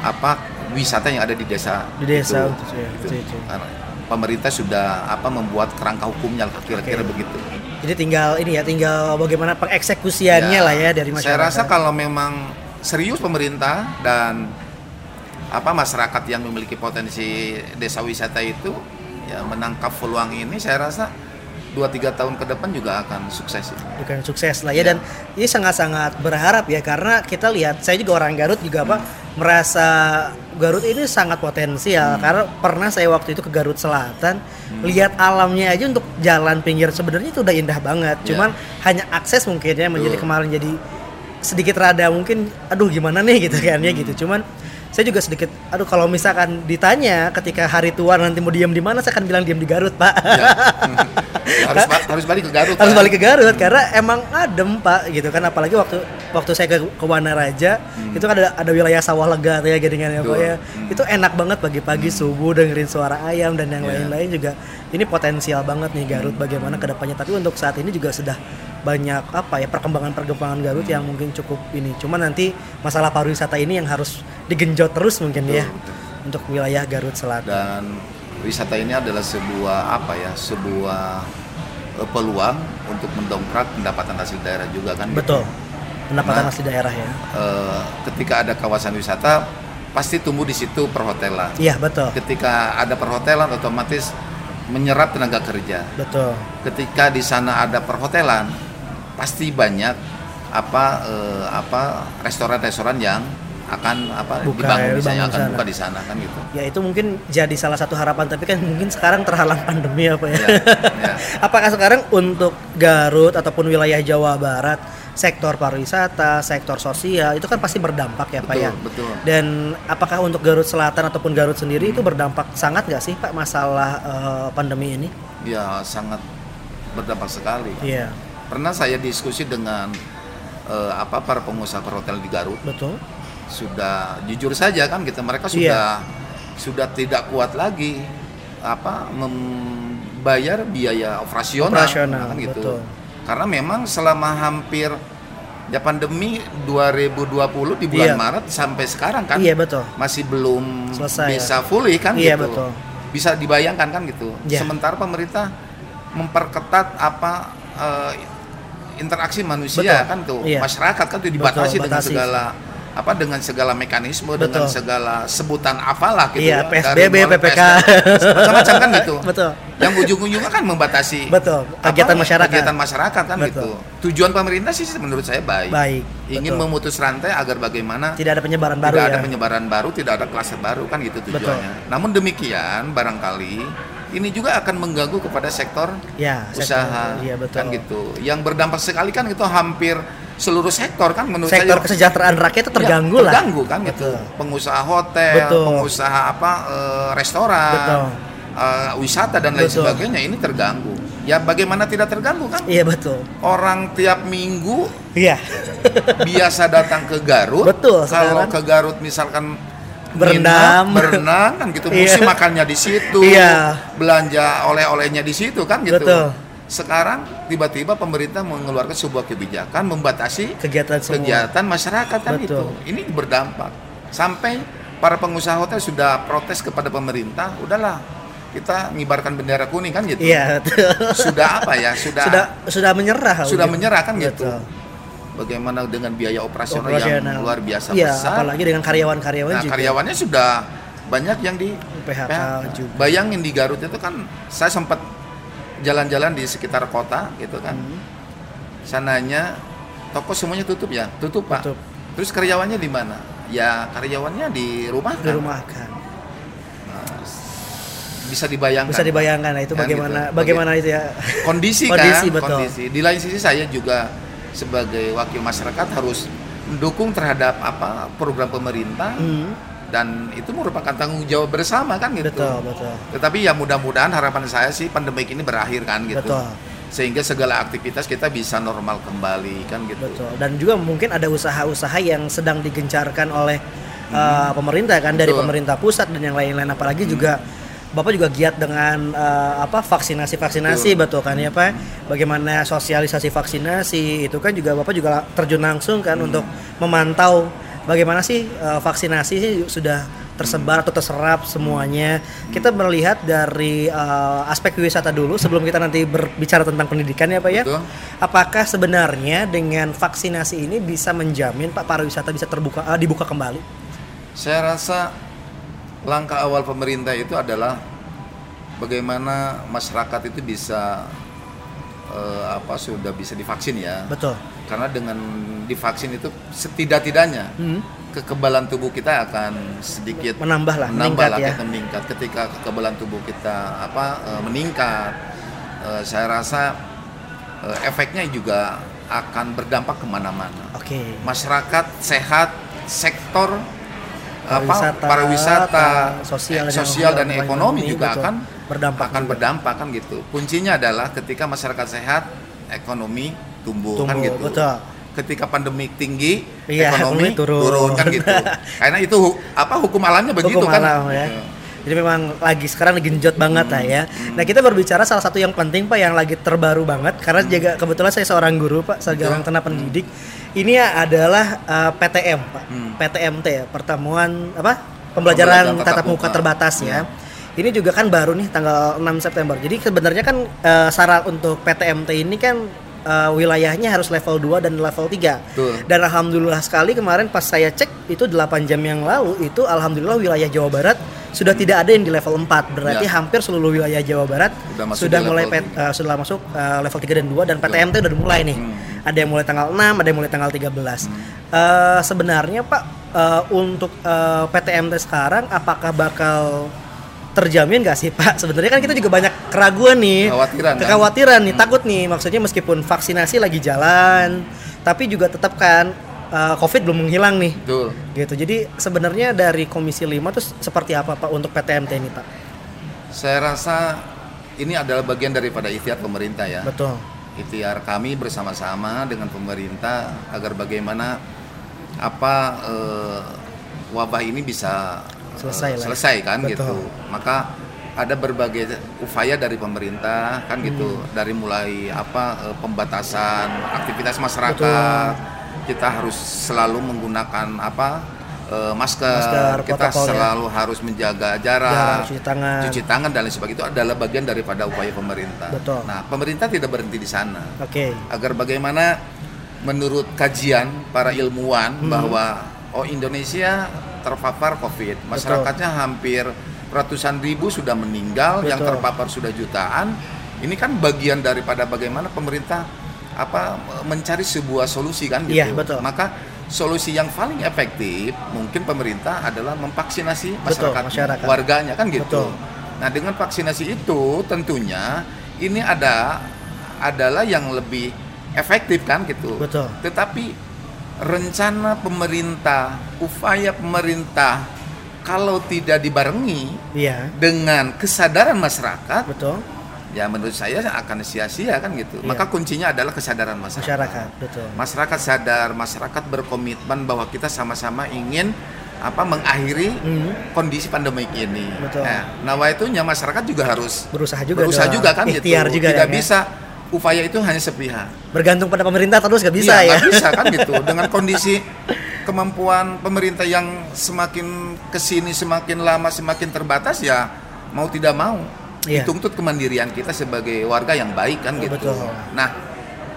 apa wisata yang ada di desa Di desa, itu. itu, ya, itu, itu. Pemerintah sudah apa membuat kerangka hukumnya kira-kira Oke. begitu. Jadi tinggal ini ya, tinggal bagaimana pengeksekusiannya lah ya dari masyarakat. Saya rasa kalau memang serius pemerintah dan apa masyarakat yang memiliki potensi desa wisata itu ya menangkap peluang ini saya rasa 2-3 tahun ke depan juga akan sukses. bukan sukses lah ya Ya. dan ini sangat-sangat berharap ya karena kita lihat saya juga orang Garut juga apa merasa Garut ini sangat potensial karena pernah saya waktu itu ke Garut Selatan lihat alamnya aja untuk jalan pinggir sebenarnya itu udah indah banget Ya. cuman hanya akses mungkin ya menjadi kemarin jadi sedikit rada mungkin aduh gimana nih gitu kan ya gitu cuman saya juga sedikit aduh kalau misalkan ditanya ketika hari tua nanti mau diam di mana saya akan bilang diam di Garut pak Ya. harus ba- harus balik ke Garut. harus Pak. balik ke Garut karena emang adem pak gitu kan apalagi waktu waktu saya ke ke Wanaraja itu kan ada ada wilayah sawah lega ya gedingan ya pak Hmm. Ya Hmm. itu enak banget pagi-pagi subuh dengerin suara ayam dan yang Iya. lain-lain juga ini potensial banget nih Garut bagaimana ke depannya tapi untuk saat ini juga sudah banyak apa ya perkembangan-perkembangan Garut yang mungkin cukup ini. Cuma nanti masalah pariwisata ini yang harus digenjot terus mungkin ya betul. untuk wilayah Garut Selatan. Dan wisata ini adalah sebuah apa ya sebuah eh, peluang untuk mendongkrak pendapatan hasil daerah juga kan gitu. betul. Pendapatan Nah. asli daerah ya. Eh, ketika ada kawasan wisata pasti tumbuh di situ perhotelan. Iya betul. Ketika ada perhotelan otomatis menyerap tenaga kerja. Betul. Ketika di sana ada perhotelan pasti banyak apa eh, apa restoran-restoran yang akan apa Buka dibangun ya, di sana dibangun akan sana. buka di sana kan gitu Ya itu mungkin jadi salah satu harapan tapi kan mungkin sekarang terhalang pandemi apa ya. Ya, ya. Apakah sekarang untuk Garut ataupun wilayah Jawa Barat sektor pariwisata, sektor sosial itu kan pasti berdampak ya Pak betul ya. betul Dan apakah untuk Garut Selatan ataupun Garut sendiri itu berdampak sangat nggak sih Pak masalah eh, pandemi ini? ya sangat berdampak sekali Iya, pernah saya diskusi dengan eh, apa para pengusaha perhotelan di Garut betul. sudah jujur saja kan gitu mereka Iya. sudah sudah tidak kuat lagi apa membayar biaya operasional, Operasional, kan gitu betul. karena memang selama hampir ya pandemi 2020 di bulan Iya. Maret sampai sekarang kan Iya betul. masih belum Selesai, bisa fully kan Iya, gitu betul. bisa dibayangkan kan gitu Iya. sementara pemerintah memperketat apa eh, interaksi manusia Betul. kan tuh Iya. masyarakat kan tuh dibatasi Betul, dengan batasi. segala apa dengan segala mekanisme Betul. dengan segala sebutan apalah gitu Iya, ya, PSBB, dari PPK. Macam-macam kan gitu Betul. yang ujung-ujungnya kan membatasi Betul. apa, Kegiatan masyarakat. kegiatan masyarakat kan Betul. gitu tujuan pemerintah sih menurut saya baik, Baik. ingin betul. memutus rantai agar bagaimana tidak ada penyebaran baru tidak ya. ada penyebaran baru, tidak ada klaster baru kan gitu tujuannya. Namun demikian barangkali ini juga akan mengganggu kepada sektor ya, usaha sektor- Iya betul. kan gitu. Yang berdampak sekali kan itu hampir seluruh sektor kan menurut Sektor saya kesejahteraan rakyat itu Ya, terganggu lah. terganggu kan gitu. Betul. Pengusaha hotel, Betul. pengusaha apa eh, restoran, Betul. eh, wisata dan lain Betul. sebagainya ini terganggu. Ya bagaimana tidak terganggu kan? Iya betul. Orang tiap minggu Iya. biasa datang ke Garut. Betul, Kalau sekarang. ke Garut misalkan Berendam. nginep, berenang kan gitu. Iya. Musim makannya di situ. Iya. Belanja oleh-olehnya di situ kan gitu. Betul. Sekarang tiba-tiba pemerintah mengeluarkan sebuah kebijakan membatasi Kegiatan semua. kegiatan masyarakat kan Betul. gitu. Ini berdampak. Sampai para pengusaha hotel sudah protes kepada pemerintah, udahlah kita ngibarkan bendera kuning kan gitu. Iya betul. Sudah apa ya? Sudah sudah sudah menyerah. sudah gitu. menyerah kan gitu. Bagaimana dengan biaya operasional, Operasional. yang luar biasa Iya, besar. apalagi dengan karyawan-karyawan Nah, juga. karyawannya sudah banyak yang di PHK juga. Bayangin di Garut itu kan saya sempat jalan-jalan di sekitar kota gitu kan. Hmm, Sananya toko semuanya tutup ya, tutup Pak. Tutup. Terus karyawannya di mana? Ya karyawannya di rumah kan. dirumahkan. Bisa dibayangkan. Bisa dibayangkan nah, itu Kan bagaimana gitu. bagaimana itu ya. kondisi, Kondisi, kan betul. kondisi di lain sisi saya juga sebagai wakil masyarakat harus mendukung terhadap apa program pemerintah Hmm, dan itu merupakan tanggung jawab bersama kan gitu. Betul, betul. Tetapi ya mudah-mudahan harapan saya sih pandemik ini berakhir kan gitu. Betul. Sehingga segala aktivitas kita bisa normal kembali kan gitu. Betul. Dan juga mungkin ada usaha-usaha yang sedang digencarkan oleh uh, pemerintah kan dari Betul. pemerintah pusat dan yang lain-lain apalagi juga Bapak juga giat dengan uh, apa vaksinasi-vaksinasi betul. kan ya Pak? Bagaimana sosialisasi vaksinasi itu kan juga Bapak juga terjun langsung kan untuk memantau bagaimana sih uh, vaksinasi sih sudah tersebar atau terserap semuanya. Kita melihat dari uh, aspek wisata dulu sebelum kita nanti berbicara tentang pendidikan ya Pak ya. Betul. Apakah sebenarnya dengan vaksinasi ini bisa menjamin Pak pariwisata bisa terbuka eh, dibuka kembali? Saya rasa langkah awal pemerintah itu adalah bagaimana masyarakat itu bisa eh, apa sudah bisa divaksin ya. Betul. Karena dengan divaksin itu setidak-tidaknya Hmm. kekebalan tubuh kita akan sedikit Menambah lah, menambah meningkat lah, ya. kita meningkat. Ketika kekebalan tubuh kita apa eh, meningkat, eh, saya rasa eh, efeknya juga akan berdampak ke mana-mana. Oke. Masyarakat sehat, sektor Pariwisata, pariwisata, sosial eh, dan sosial dan ekonomi, ekonomi juga betul. akan Berdampak akan juga. berdampak kan gitu. Kuncinya adalah ketika masyarakat sehat, ekonomi tumbuh, kan Tumbuh, gitu. betul. Ketika pandemi tinggi, Iya, ekonomi ekonomi turun. kan gitu. Karena itu apa hukum alamnya begitu Hukum kan. alam ya. Iya. Jadi memang lagi sekarang genjot banget lah ya. Nah kita berbicara salah satu yang penting pak yang lagi terbaru banget karena juga kebetulan saya seorang guru pak seorang tenaga pendidik. Ini adalah uh, PTM pak, Hmm. PTMT ya pertemuan apa pembelajaran Pembelajaran tatap tatap muka muka. terbatas ya. Ini juga kan baru nih tanggal 6 September. Jadi sebenarnya kan uh, syarat untuk PTMT ini kan uh, wilayahnya harus level 2 dan level 3. Betul. Dan alhamdulillah sekali kemarin pas saya cek itu 8 jam yang lalu itu alhamdulillah wilayah Jawa Barat sudah tidak ada yang di level 4. Berarti Ya. hampir seluruh wilayah Jawa Barat Sudah masuk sudah mulai pet- uh, sudah masuk uh, level 3 dan 2 dan PTMT udah mulai nih. Hmm. Ada yang mulai tanggal 6, ada yang mulai tanggal 13. Uh, sebenarnya Pak uh, untuk uh, PTMT sekarang apakah bakal terjamin gak sih Pak? Sebenarnya kan kita juga banyak keraguan nih, Kekhawatiran, kan? kekhawatiran nih, takut nih. Maksudnya meskipun vaksinasi lagi jalan, tapi juga tetap kan uh, COVID belum menghilang nih, Betul. gitu. Jadi sebenarnya dari Komisi 5 tuh seperti apa Pak untuk PTMT ini Pak? Saya rasa ini adalah bagian daripada ikhtiar pemerintah ya. Betul, ikhtiar kami bersama-sama dengan pemerintah agar bagaimana apa eh, wabah ini bisa eh, Selesai lah. selesai kan Betul. gitu. Maka ada berbagai upaya dari pemerintah kan gitu Hmm. dari mulai apa eh, pembatasan aktivitas masyarakat kita harus selalu menggunakan apa eh, masker, Masker, kita ya. selalu harus menjaga jarak, Jarak, cuci tangan. cuci tangan dan lain sebagainya itu adalah bagian daripada upaya pemerintah. Betul. Nah, pemerintah tidak berhenti di sana. Oke, Agar bagaimana menurut kajian para ilmuwan Hmm. bahwa oh Indonesia terpapar Covid, masyarakatnya hampir ratusan ribu sudah meninggal, yang Betul. terpapar sudah jutaan. Ini kan bagian daripada bagaimana pemerintah apa mencari sebuah solusi kan gitu. Iya, betul. Maka solusi yang paling efektif mungkin pemerintah adalah memvaksinasi Betul, masyarakat, masyarakat. warganya kan gitu. Betul. Nah, dengan vaksinasi itu tentunya ini ada adalah yang lebih efektif kan gitu. Betul. Tetapi rencana pemerintah, upaya pemerintah kalau tidak dibarengi iya, dengan kesadaran masyarakat, betul. ya menurut saya akan sia-sia kan gitu. Iya. Maka kuncinya adalah kesadaran masyarakat. Masyarakat, betul. Masyarakat sadar, masyarakat berkomitmen bahwa kita sama-sama ingin apa mengakhiri Hmm, kondisi pandemik ini. Betul. Nah, nawaitunya masyarakat juga harus berusaha juga berusaha juga kan gitu. Juga Tidak ya, kan? bisa upaya itu hanya sepihak. Bergantung pada pemerintah terus gak bisa Iya, ya. nggak bisa kan gitu. Dengan kondisi kemampuan pemerintah yang semakin ke sini semakin lama semakin terbatas ya mau tidak mau Iya. dituntut kemandirian kita sebagai warga yang baik kan Oh, gitu. betul. Nah,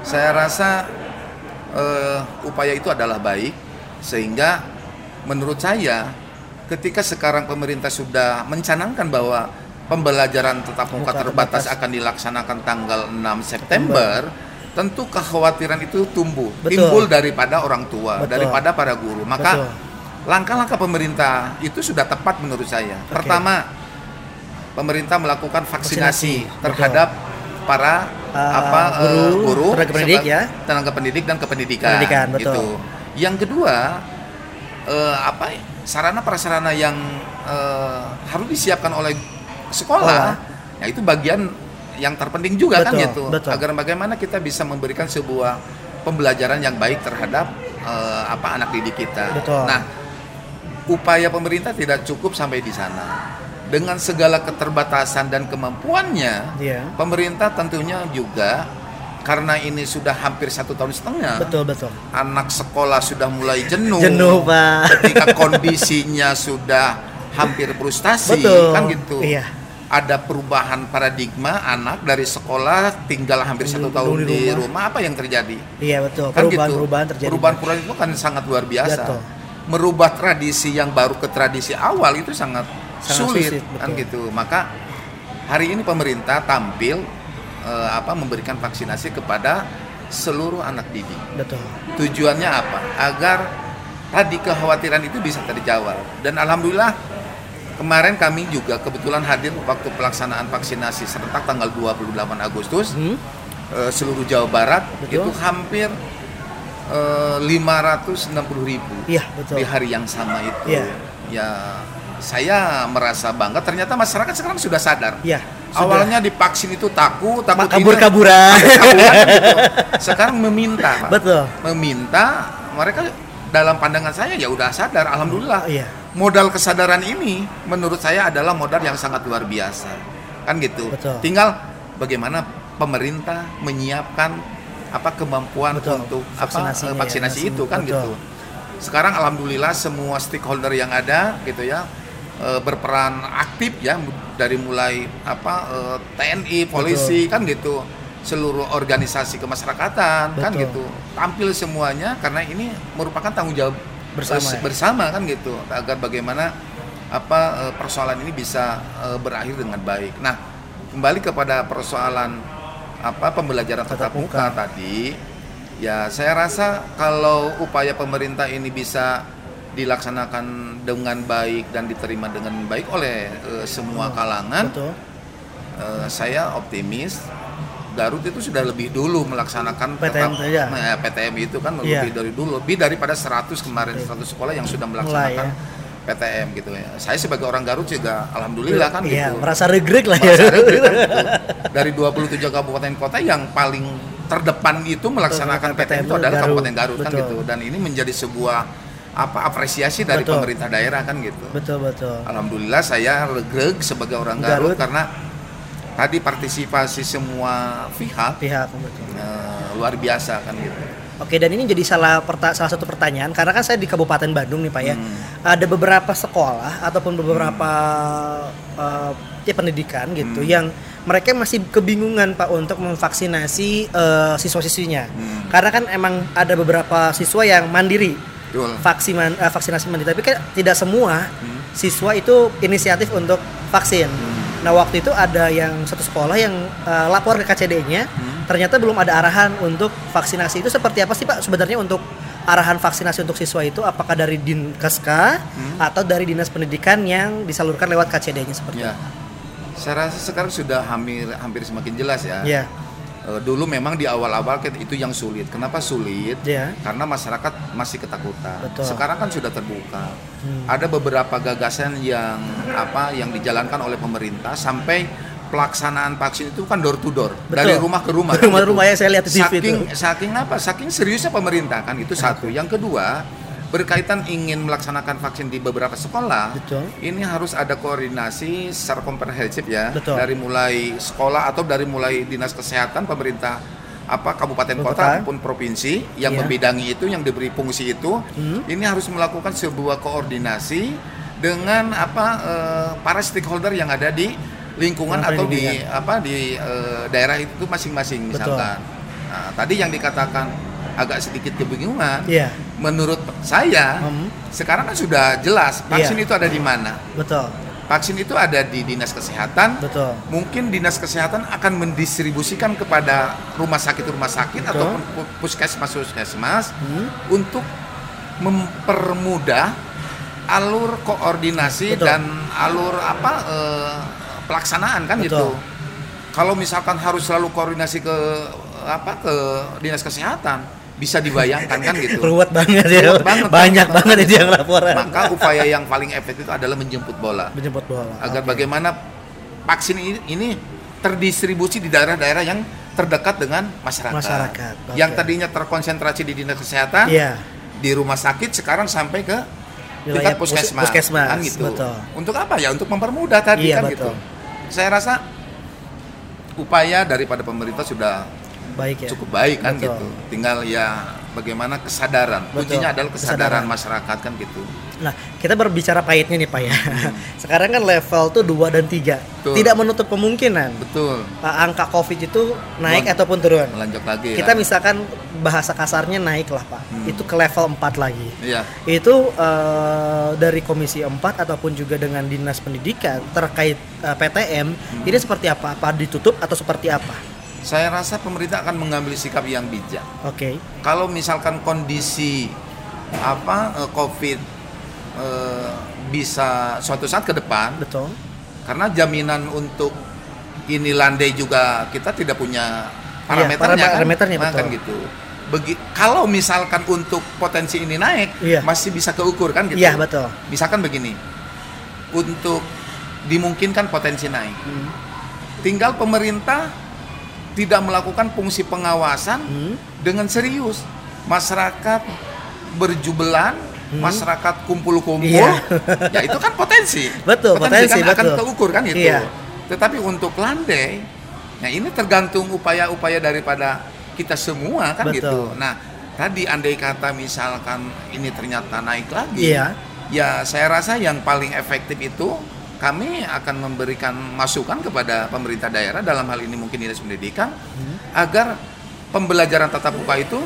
saya rasa eh, upaya itu adalah baik sehingga menurut saya ketika sekarang pemerintah sudah mencanangkan bahwa pembelajaran tatap muka Muka terbatas terbatas. akan dilaksanakan tanggal 6 September, tentu kekhawatiran itu tumbuh, Betul. timbul daripada orang tua, Betul. daripada para guru. Maka Betul. langkah-langkah pemerintah itu sudah tepat menurut saya. Oke. Pertama, pemerintah melakukan vaksinasi, Vaksinasi, terhadap para Uh, apa eh, guru, guru, tenaga pendidik ya. tenaga pendidik dan kependidikan. Pendidikan, betul. gitu. Yang kedua, eh, apa sarana prasarana yang eh, harus disiapkan oleh sekolah, ya itu bagian yang terpenting juga kan Betul, gitu. betul. Agar bagaimana kita bisa memberikan sebuah pembelajaran yang baik terhadap eh, apa anak didik kita. Betul. Nah, upaya pemerintah tidak cukup sampai di sana. Dengan segala keterbatasan dan kemampuannya, Iya. pemerintah tentunya juga karena ini sudah hampir satu tahun setengah, Betul betul. anak sekolah sudah mulai jenuh, Jenuh pak. ketika kondisinya sudah hampir frustasi, Betul. kan gitu. Iya. Ada perubahan paradigma anak dari sekolah tinggal hampir satu tahun di di rumah. rumah. apa yang terjadi? Iya betul. Kan gitu. Perubahan-perubahan terjadi. Perubahan-perubahan itu kan sangat luar biasa. Betul. Merubah tradisi yang baru ke tradisi awal itu sangat, Sangat sulit, sulit, kan gitu. Maka hari ini pemerintah tampil eh, apa memberikan vaksinasi kepada seluruh anak didik. Betul. Tujuannya apa? Agar tadi kekhawatiran itu bisa terjawab. Dan alhamdulillah kemarin kami juga kebetulan hadir waktu pelaksanaan vaksinasi serentak tanggal 28 Agustus Hmm? eh, seluruh Jawa Barat Betul. itu hampir eh, 560 ribu Iya betul. di hari yang sama itu. Iya. Ya saya merasa bangga. Ternyata masyarakat sekarang sudah sadar. Sudah. Awalnya divaksin itu takut, takut kabur-kaburan. kabur-kaburan gitu. Sekarang meminta, Pak. Betul. Meminta mereka dalam pandangan saya ya udah sadar. Alhamdulillah. Iya. Modal kesadaran ini menurut saya adalah modal yang sangat luar biasa. Kan gitu. Betul. Tinggal bagaimana pemerintah menyiapkan apa kemampuan Betul. untuk apa Vaksinasinya eh, ya, vaksinasi vaksin. itu kan Betul. gitu. Sekarang alhamdulillah semua stakeholder yang ada gitu ya eh, berperan aktif ya dari mulai apa eh, TNI, polisi kan gitu, seluruh organisasi kemasyarakatan kan Betul. gitu. Tampil semuanya karena ini merupakan tanggung jawab Bersama bers- ya. bersama kan gitu agar bagaimana apa eh, persoalan ini bisa eh, berakhir dengan baik. Nah, kembali kepada persoalan apa pembelajaran tatap Tatap muka tadi, ya saya rasa kalau upaya pemerintah ini bisa dilaksanakan dengan baik dan diterima dengan baik oleh eh, semua kalangan, Betul. eh, saya optimis. Garut itu sudah lebih dulu melaksanakan PTM tetap- ya. Nah, PTM itu kan lebih dari dulu, lebih daripada 100 kemarin 100 sekolah yang sudah melaksanakan PTM gitu ya. Saya sebagai orang Garut juga alhamdulillah kan Iya, gitu. merasa regrek lah ya. Merasa kan gitu. Dari 27 kabupaten kota yang paling terdepan itu melaksanakan Melaksanakan PTM itu PTM adalah Garut. Kabupaten Garut kan Betul. gitu. Dan ini menjadi sebuah apa apresiasi dari Betul. pemerintah daerah kan gitu. betul betul. Alhamdulillah saya regreg sebagai orang Garut, Garut. karena tadi partisipasi semua pihak Pihak betul. eh, luar biasa kan gitu. Oke, dan ini jadi salah perta- salah satu pertanyaan karena kan saya di Kabupaten Bandung nih Pak ya. Hmm. Ada beberapa sekolah ataupun beberapa eh, ya pendidikan gitu Hmm. yang mereka masih kebingungan Pak untuk memvaksinasi eh, siswa-siswinya. Hmm. Karena kan emang ada beberapa siswa yang mandiri Betul. vaksin eh, vaksinasi mandiri tapi kan tidak semua Hmm. siswa itu inisiatif untuk vaksin. Nah waktu itu ada yang satu sekolah yang eh, lapor ke KCD-nya, Hmm. ternyata belum ada arahan untuk vaksinasi itu seperti apa sih Pak sebenarnya untuk arahan vaksinasi untuk siswa itu apakah dari Dinkeska Hmm. atau dari dinas pendidikan yang disalurkan lewat KCD-nya seperti Ya. apa? Saya rasa sekarang sudah hampir hampir semakin jelas ya. Ya, Eh, dulu memang di awal-awal itu yang sulit. Kenapa sulit? ya, Karena masyarakat masih ketakutan. Betul. Sekarang kan sudah terbuka. Hmm. Ada beberapa gagasan yang apa yang dijalankan oleh pemerintah sampai pelaksanaan vaksin itu kan door to door Betul. dari rumah ke rumah. Rumah Gitu. rumah ya saya lihat di TV saking itu. saking apa? Saking seriusnya pemerintah kan itu satu. Yang kedua berkaitan ingin melaksanakan vaksin di beberapa sekolah. Betul. Ini harus ada koordinasi secara komprehensif ya Betul. dari mulai sekolah atau dari mulai dinas kesehatan pemerintah apa kabupaten kota Kota. maupun provinsi yang Iya. membidangi itu yang diberi fungsi itu Hmm. ini harus melakukan sebuah koordinasi dengan apa eh, para stakeholder yang ada di lingkungan atau di apa di eh, daerah itu masing-masing Betul. misalkan. Nah, tadi yang dikatakan agak sedikit kebingungan. Iya, Menurut saya Hmm. sekarang kan sudah jelas vaksin Iya. itu ada di mana. betul, Vaksin itu ada di dinas kesehatan. betul. Mungkin dinas kesehatan akan mendistribusikan kepada rumah sakit-rumah sakit ataupun pu- puskesmas-puskesmas Hmm. untuk mempermudah alur koordinasi Betul. dan alur apa eh, pelaksanaan kan Betul. gitu. Kalau misalkan harus selalu koordinasi ke apa ke dinas kesehatan, bisa dibayangkan kan gitu. Ruwet banget ya. Ruwet banget, Banyak kan? banget itu yang laporan. Maka upaya yang paling efektif itu adalah menjemput bola. Menjemput bola. Agar Oke. bagaimana vaksin ini, ini terdistribusi di daerah-daerah yang terdekat dengan masyarakat. Masyarakat, oke. Yang tadinya terkonsentrasi di dinas kesehatan, Iya. di rumah sakit sekarang sampai ke Wilayah tingkat pus- puskesmas, puskesmas, kan gitu. betul. Untuk apa ya? Untuk mempermudah tadi Iya, kan betul. gitu. Saya rasa upaya daripada pemerintah sudah Baik ya. cukup baik kan Betul. gitu. Tinggal ya bagaimana kesadaran. Betul. Kuncinya adalah kesadaran, Kesadaran. masyarakat kan gitu. Nah, kita berbicara pahitnya nih Pak ya. Sekarang kan level tuh 2 dan 3. Hmm. Betul. Tidak menutup kemungkinan Betul. angka Covid itu naik Melon- ataupun turun. Melanjut lagi Kita ya. misalkan bahasa kasarnya naik lah Pak. Hmm. Itu ke level 4 lagi. Iya. Itu uh, dari Komisi 4 ataupun juga dengan Dinas Pendidikan terkait uh, PTM, Hmm. ini seperti apa? Apa ditutup atau seperti apa? Saya rasa pemerintah akan mengambil sikap yang bijak. Oke. Kalau misalkan kondisi apa eh, COVID eh, bisa suatu saat ke depan, Betul. karena jaminan untuk ini landai juga kita tidak punya parameternya param- kan, parameternya, Nah, betul. kan gitu. Begi- kalau misalkan untuk potensi ini naik, Iya. masih bisa keukur kan gitu. Iya, betul. Misalkan begini, untuk dimungkinkan potensi naik, Hmm. tinggal pemerintah tidak melakukan fungsi pengawasan Hmm. dengan serius. Masyarakat berjubelan, Hmm. masyarakat kumpul-kumpul, Iya. ya itu kan potensi. Betul, potensi, kan akan betul. keukur kan itu. Iya. Tetapi untuk landai, nah ini tergantung upaya-upaya daripada kita semua kan Betul. gitu. Nah, tadi andai kata misalkan ini ternyata naik lagi, Iya. ya saya rasa yang paling efektif itu kami akan memberikan masukan kepada pemerintah daerah dalam hal ini mungkin dinas pendidikan Hmm. agar pembelajaran tatap muka itu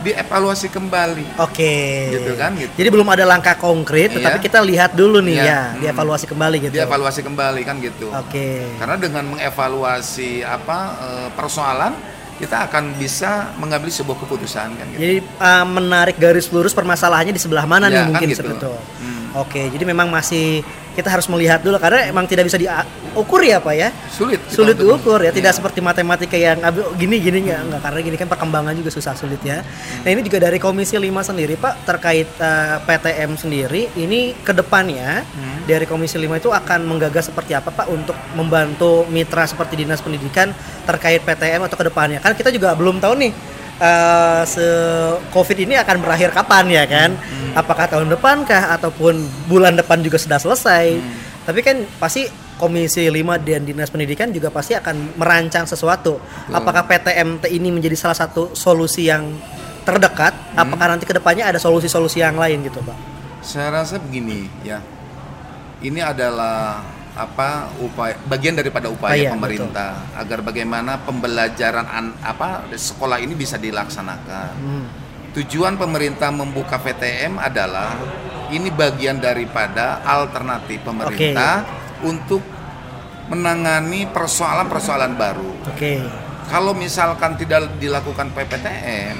dievaluasi kembali Oke. Gitu kan, gitu. Jadi belum ada langkah konkret, Iya. tetapi kita lihat dulu nih Iya, ya, hmm. dievaluasi kembali gitu. dievaluasi kembali kan gitu Oke. karena dengan mengevaluasi apa eh, persoalan kita akan bisa mengambil sebuah keputusan kan gitu Jadi uh, menarik garis lurus permasalahannya di sebelah mana Ya, nih kan mungkin gitu. sebetulnya. Hmm. Oke, jadi memang masih kita harus melihat dulu karena emang tidak bisa diukur ya Pak ya. sulit Sulit diukur ya, tidak Iya. seperti matematika yang gini gini nggak nggak karena gini kan perkembangan juga susah sulit ya. Nah ini juga dari Komisi 5 sendiri Pak terkait uh, PTM sendiri ini ke depannya Hmm. dari Komisi 5 itu akan menggagas seperti apa Pak untuk membantu mitra seperti dinas pendidikan terkait PTM atau ke depannya kan kita juga belum tahu nih uh, se COVID ini akan berakhir kapan ya kan? Apakah tahun depan kah ataupun bulan depan juga sudah selesai? Tapi kan pasti Komisi 5 dan Dinas Pendidikan juga pasti akan merancang sesuatu. Apakah PTMT ini menjadi salah satu solusi yang terdekat? Apakah nanti ke depannya ada solusi-solusi yang lain gitu, Pak? saya rasa begini ya ini adalah apa upaya bagian daripada upaya Ah, iya, pemerintah agar bagaimana pembelajaran an- apa sekolah ini bisa dilaksanakan Hmm. Tujuan pemerintah membuka PTM adalah ini bagian daripada alternatif pemerintah untuk menangani persoalan-persoalan baru. Oke. Kalau misalkan tidak dilakukan PPTM,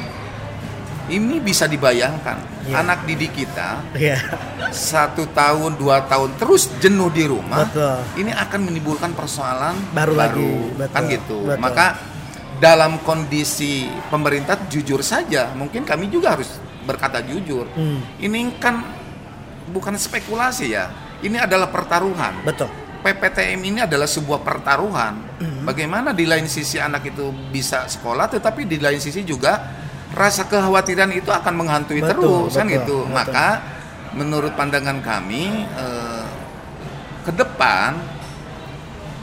ini bisa dibayangkan Iya. anak didik kita Iya. satu tahun dua tahun terus jenuh di rumah, Betul. ini akan menimbulkan persoalan Baru lagi, betul, kan gitu. betul. Maka dalam kondisi pemerintah jujur saja, mungkin kami juga harus berkata jujur. Hmm. Ini kan bukan spekulasi ya, ini adalah pertaruhan. Betul. PPTM ini adalah sebuah pertaruhan. Hmm. Bagaimana di lain sisi anak itu bisa sekolah, tetapi di lain sisi juga rasa kekhawatiran itu akan menghantui Betul, terus kan gitu. betul. Maka menurut pandangan kami eh, ke depan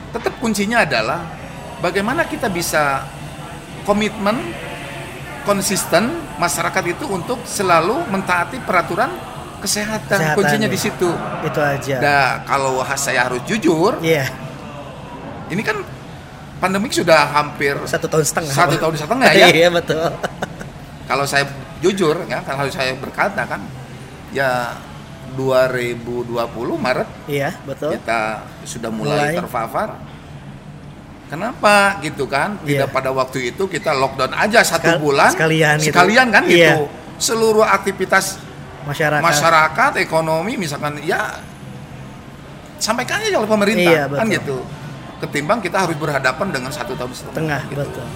tetap kuncinya adalah bagaimana kita bisa komitmen konsisten masyarakat itu untuk selalu mentaati peraturan kesehatan. Kesehatan, Kuncinya ya. di situ. Itu aja. Nah, kalau saya harus jujur, Iya. ini kan pandemik sudah hampir Satu tahun setengah. satu tahun setengah ya. Iya, betul. Kalau saya jujur, ya, kalau saya berkata kan, ya 2020 Maret Iya, betul. kita sudah mulai, Mulai. terpapar. Kenapa gitu kan? Tidak Iya. pada waktu itu kita lockdown aja satu Sekal- bulan, sekalian gitu. sekalian kan Iya. gitu. Seluruh aktivitas Masyarakat. masyarakat, ekonomi, misalkan ya sampaikan aja oleh pemerintah Iya, kan gitu. Ketimbang kita harus berhadapan dengan satu tahun setengah. Tengah, gitu. betul.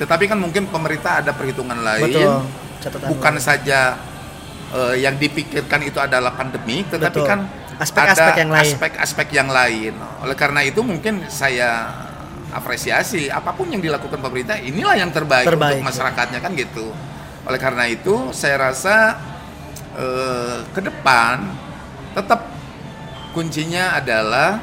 Tetapi kan mungkin pemerintah ada perhitungan lain. Betul. Catatan Bukan lain. saja eh, yang dipikirkan itu adalah pandemi, tetapi Betul. kan Aspek-aspek ada yang lain. aspek-aspek yang lain. Oleh karena itu mungkin saya apresiasi apa pun yang dilakukan pemerintah inilah yang terbaik, Terbaik, untuk masyarakatnya kan gitu. Oleh karena itu saya rasa eh, ke depan tetap kuncinya adalah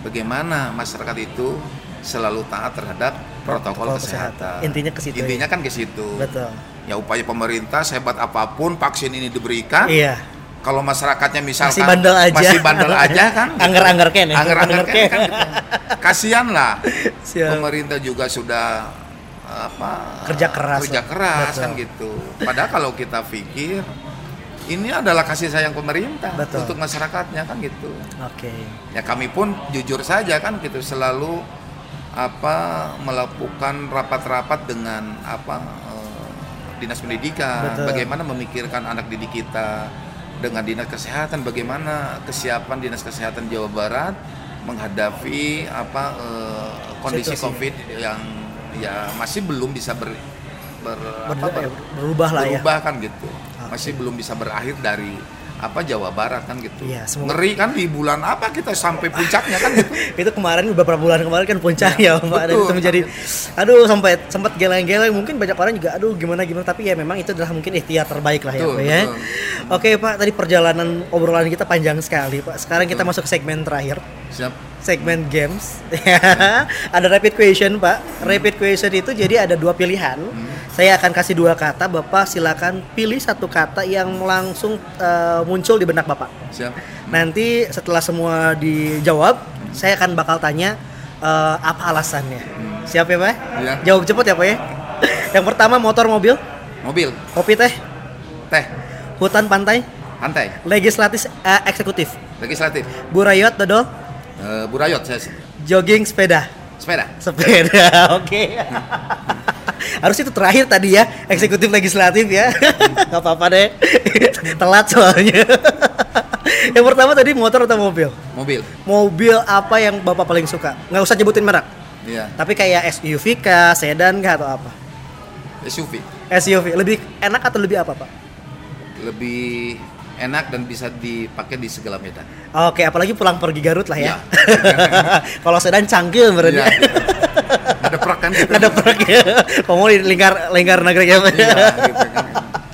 bagaimana masyarakat itu selalu taat terhadap protokol, Protokol kesehatan. kesehatan. Intinya ke situ ya. Intinya kan ke situ. Betul. Ya upaya pemerintah sehebat apa pun vaksin ini diberikan, Iya. kalau masyarakatnya misalkan Masih bandel aja. masih bandel aja kan, gitu. Angger-angger ken ya? Angger-angger ken kan gitu. Kasihan lah. Siap. Pemerintah juga sudah apa Kerja keras kerja keras Betul. kan gitu. Padahal kalau kita pikir ini adalah kasih sayang pemerintah Betul. untuk masyarakatnya kan gitu. Oke. Ya kami pun jujur saja kan gitu selalu apa melakukan rapat-rapat dengan apa eh, dinas pendidikan, Betul. bagaimana memikirkan anak didik kita dengan dinas kesehatan, bagaimana kesiapan dinas kesehatan Jawa Barat menghadapi apa eh, kondisi Situasi. COVID yang ya masih belum bisa ber, ber, apa, Ber- ber- ya, berubah lah ya. berubah kan gitu, Oke. masih belum bisa berakhir dari apa Jawa Barat kan gitu. Iya, semoga- Ngeri kan di bulan apa kita sampai puncaknya kan gitu. itu kemarin beberapa bulan kemarin kan puncak ya, Pak dan betul. itu menjadi aduh sampai sempat geleng-geleng mungkin banyak orang juga aduh gimana gimana tapi ya memang itu adalah mungkin ikhtiar terbaik lah ya Betul, Pak ya. betul. Oke Pak tadi perjalanan obrolan kita panjang sekali Pak. Sekarang kita masuk ke segmen terakhir Siap. Segmen games. ada rapid question Pak. Rapid question itu jadi ada dua pilihan. Saya akan kasih dua kata, Bapak silakan pilih satu kata yang langsung eh, muncul di benak Bapak. Siap. Nanti setelah semua dijawab, saya akan bakal tanya eh, apa alasannya. Siap ya Pak? Iya. Jawab cepet ya Pak ya. yang pertama motor mobil, Mobil, kopi teh, teh, hutan pantai, pantai, legislatif eh, eksekutif, legislatif, burayot dodol, Eh, burayot, saya jogging sepeda. sepeda. Sepeda, oke. Harus itu terakhir tadi ya, eksekutif legislatif ya. Gak apa-apa deh. Telat soalnya. yang pertama tadi motor atau mobil? Mobil. Mobil apa yang Bapak paling suka? Nggak usah nyebutin merek. Iya. Tapi kayak SUV kah, sedan kah atau apa? SUV. SUV lebih enak atau lebih apa, Pak? Lebih enak dan bisa dipakai di segala medan. Oke, apalagi pulang pergi Garut lah ya. Iya. Kalau sedan canggih berarti. Iya, gitu. Ada perak kan gitu. Ada. Kalau mau di lingkar lingkar negeri ya. Gitu kan.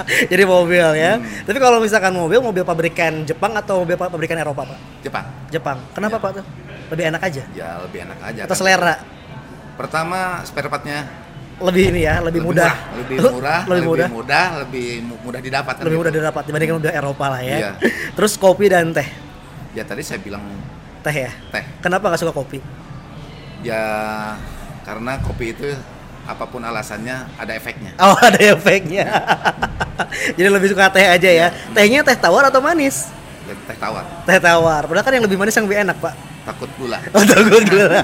Jadi mobil ya. Hmm. Tapi kalau misalkan mobil, mobil pabrikan Jepang atau mobil pa- pabrikan Eropa, Pak? Jepang. Jepang. Kenapa, Iya. Pak tuh? Lebih enak aja. Ya lebih enak aja. Atau kan. selera? Pertama spare partnya Lebih ini ya, lebih, mudah. murah, lebih murah, lebih mudah. mudah, lebih mu- mudah didapat. kan Lebih gitu. mudah didapat dibandingkan mobil Eropa lah ya. Iya. Terus kopi dan teh. Ya tadi saya bilang Teh ya. teh. Kenapa nggak suka kopi? Ya karena kopi itu apa pun alasannya ada efeknya. Oh, ada efeknya. Jadi lebih suka teh aja ya. Tehnya teh tawar atau manis? Teh tawar, Teh tawar. Padahal kan yang lebih manis yang lebih enak, Pak. takut gula. Oh, takut gila.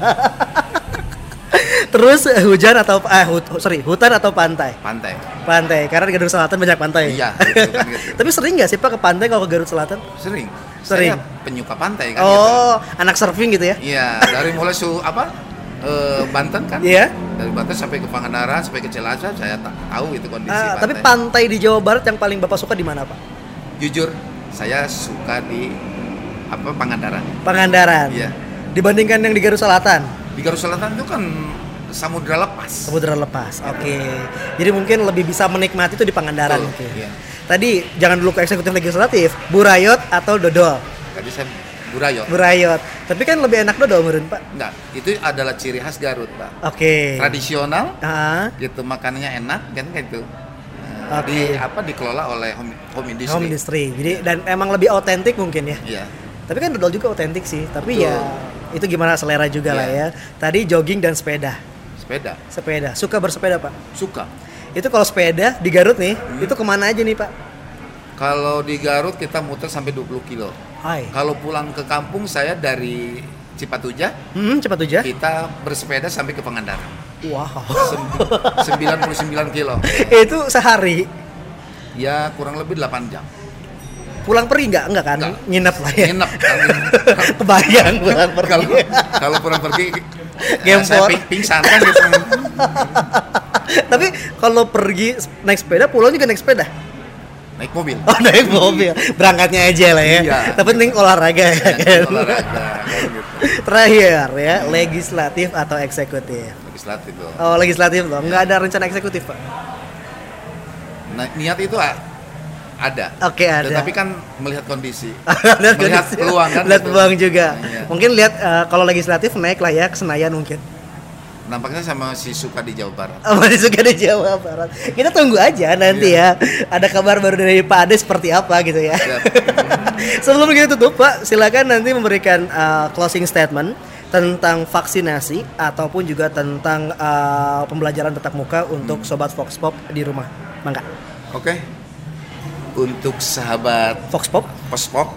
Terus eh, hujan atau eh hut- sorry, hutan atau pantai? Pantai. Pantai, karena di Garut Selatan banyak pantai. Iya, gitu kan, gitu. Tapi sering nggak sih Pak ke pantai kalau ke Garut Selatan? Sering. Sering. Saya penyuka pantai kan gitu. Oh, anak surfing gitu ya? Iya, dari mulai su apa? eh, Banten kan? Iya. Dari Banten sampai ke Pangandaran, sampai ke Cilacap, saya tak tahu itu kondisi Ah, pantai. tapi pantai di Jawa Barat yang paling Bapak suka di mana, Pak? Jujur, saya suka di apa Pangandaran. Pangandaran. Iya. Dibandingkan yang di Garut Selatan, Di Garut Selatan itu kan samudra lepas. samudra lepas. Oke. Jadi mungkin lebih bisa menikmati itu di Pangandaran Betul, mungkin. iya. Tadi jangan dulu ke eksekutif legislatif, burayot atau dodol. Tadi saya Burayot. Burayot. Tapi kan lebih enak dodol menurut Pak. Enggak, itu adalah ciri khas Garut, Pak. Oke. Tradisional, Ah, gitu makanannya enak kan kayak gitu. Nah, Oke. Di apa dikelola oleh home, home industry. home industry. Jadi dan emang lebih otentik mungkin ya. Iya. Tapi kan dodol juga otentik sih. Tapi Betul. ya itu gimana selera juga Iya. lah ya. Tadi jogging dan sepeda. Sepeda. Sepeda. Suka bersepeda Pak. Suka. Itu kalau sepeda di Garut nih, Hmm. itu ke mana aja nih Pak? Kalau di Garut kita muter sampai 20 kilo. Hai. Kalau pulang ke kampung saya dari Cipatujah Hmm, cepat aja. kita bersepeda sampai ke Pangandaran. Wow. Sem- 99 kilo. itu sehari. Ya kurang lebih 8 jam. Pulang pergi nggak? Nggak kan? Nggak. nginep lah ya. Nginep. kebayang pulang pergi. Kalau kalau pulang pergi Game ya, saya ping- pingsan kan gitu. Tapi kalau pergi naik sepeda pulang juga naik sepeda? Naik mobil. Oh naik mobil. Berangkatnya aja lah ya. Iya. tapi penting olahraga ya Ya, kan? olahraga gitu. Terakhir ya legislatif atau eksekutif? Legislatif loh oh legislatif loh nggak ada rencana eksekutif pak? Nah, niat itu a- ada. Oke, ada. tetapi kan melihat kondisi. Lihat melihat kondisi. peluang kan. Lihat gitu. peluang juga. Iya. mungkin lihat eh, kalau legislatif naik lah ya ke Senayan mungkin. Nampaknya sama si suka di Jawa Barat. Oh, masih suka di Jawa Barat. Kita tunggu aja nanti Iya. ya ada kabar baru dari Pak Ade seperti apa gitu ya. Ya, sebelum kita tutup Pak silakan nanti memberikan uh, closing statement tentang vaksinasi ataupun juga tentang uh, pembelajaran tatap muka untuk sobat Fox Pop di rumah. Mangga. Oke untuk sahabat Fox Pop? Pospok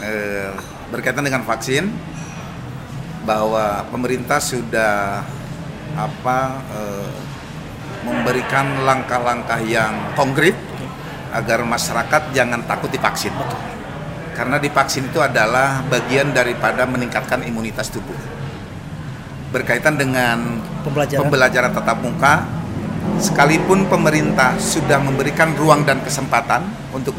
eh, berkaitan dengan vaksin bahwa pemerintah sudah apa eh, memberikan langkah-langkah yang konkret agar masyarakat jangan takut divaksin. Karena divaksin itu adalah bagian daripada meningkatkan imunitas tubuh. Berkaitan dengan pembelajaran. pembelajaran tatap muka sekalipun pemerintah sudah memberikan ruang dan kesempatan untuk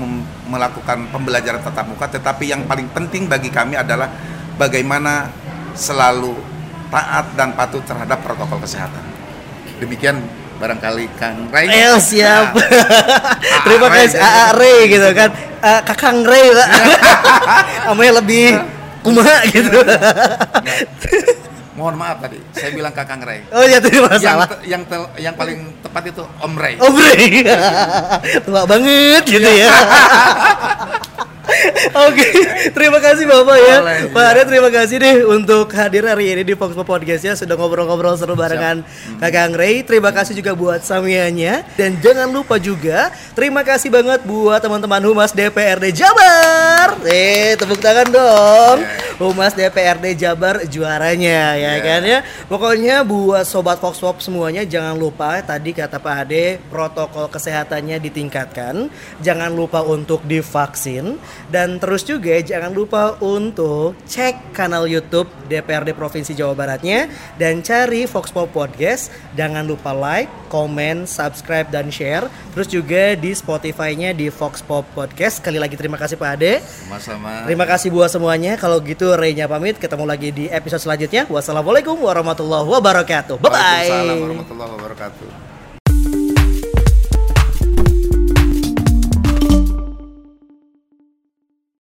melakukan pembelajaran tatap muka tetapi yang paling penting bagi kami adalah bagaimana selalu taat dan patuh terhadap protokol kesehatan demikian barangkali Kang Ray Eh siap. Nah, Terima kasih AA Ray gitu kan. Eh, Kakang Ray Pak. Namanya lebih kumaha gitu. Mohon maaf tadi saya bilang Kakang Ray Oh ya terima yang salah. te- yang te- yang paling tepat itu Om Ray Om Ray. Tua banget gitu ya. Oke, terima kasih Bapak ya. Pak iya. Arya terima kasih deh untuk hadir hari ini di Fox Podcast ya sudah ngobrol-ngobrol seru barengan Kakang Ray. Terima kasih juga buat samiannya dan jangan lupa juga terima kasih banget buat teman-teman Humas DPRD Jabar. Eh, tepuk tangan dong. Humas DPRD Jabar juaranya ya Iya. kan ya. Pokoknya buat sobat Fox Pop semuanya jangan lupa tadi kata Pak Ade protokol kesehatannya ditingkatkan. Jangan lupa untuk divaksin dan terus juga jangan lupa untuk cek kanal YouTube DPRD Provinsi Jawa Baratnya dan cari Fox Pop Podcast. Jangan lupa like, komen, subscribe dan share. Terus juga di Spotify-nya di Fox Pop Podcast. Sekali lagi terima kasih Pak Ade. sama-sama Terima kasih buat semuanya. Kalau gitu Reynya pamit. Ketemu lagi di episode selanjutnya. Wassalamualaikum warahmatullahi wabarakatuh. Bye bye. Waalaikumsalam warahmatullahi wabarakatuh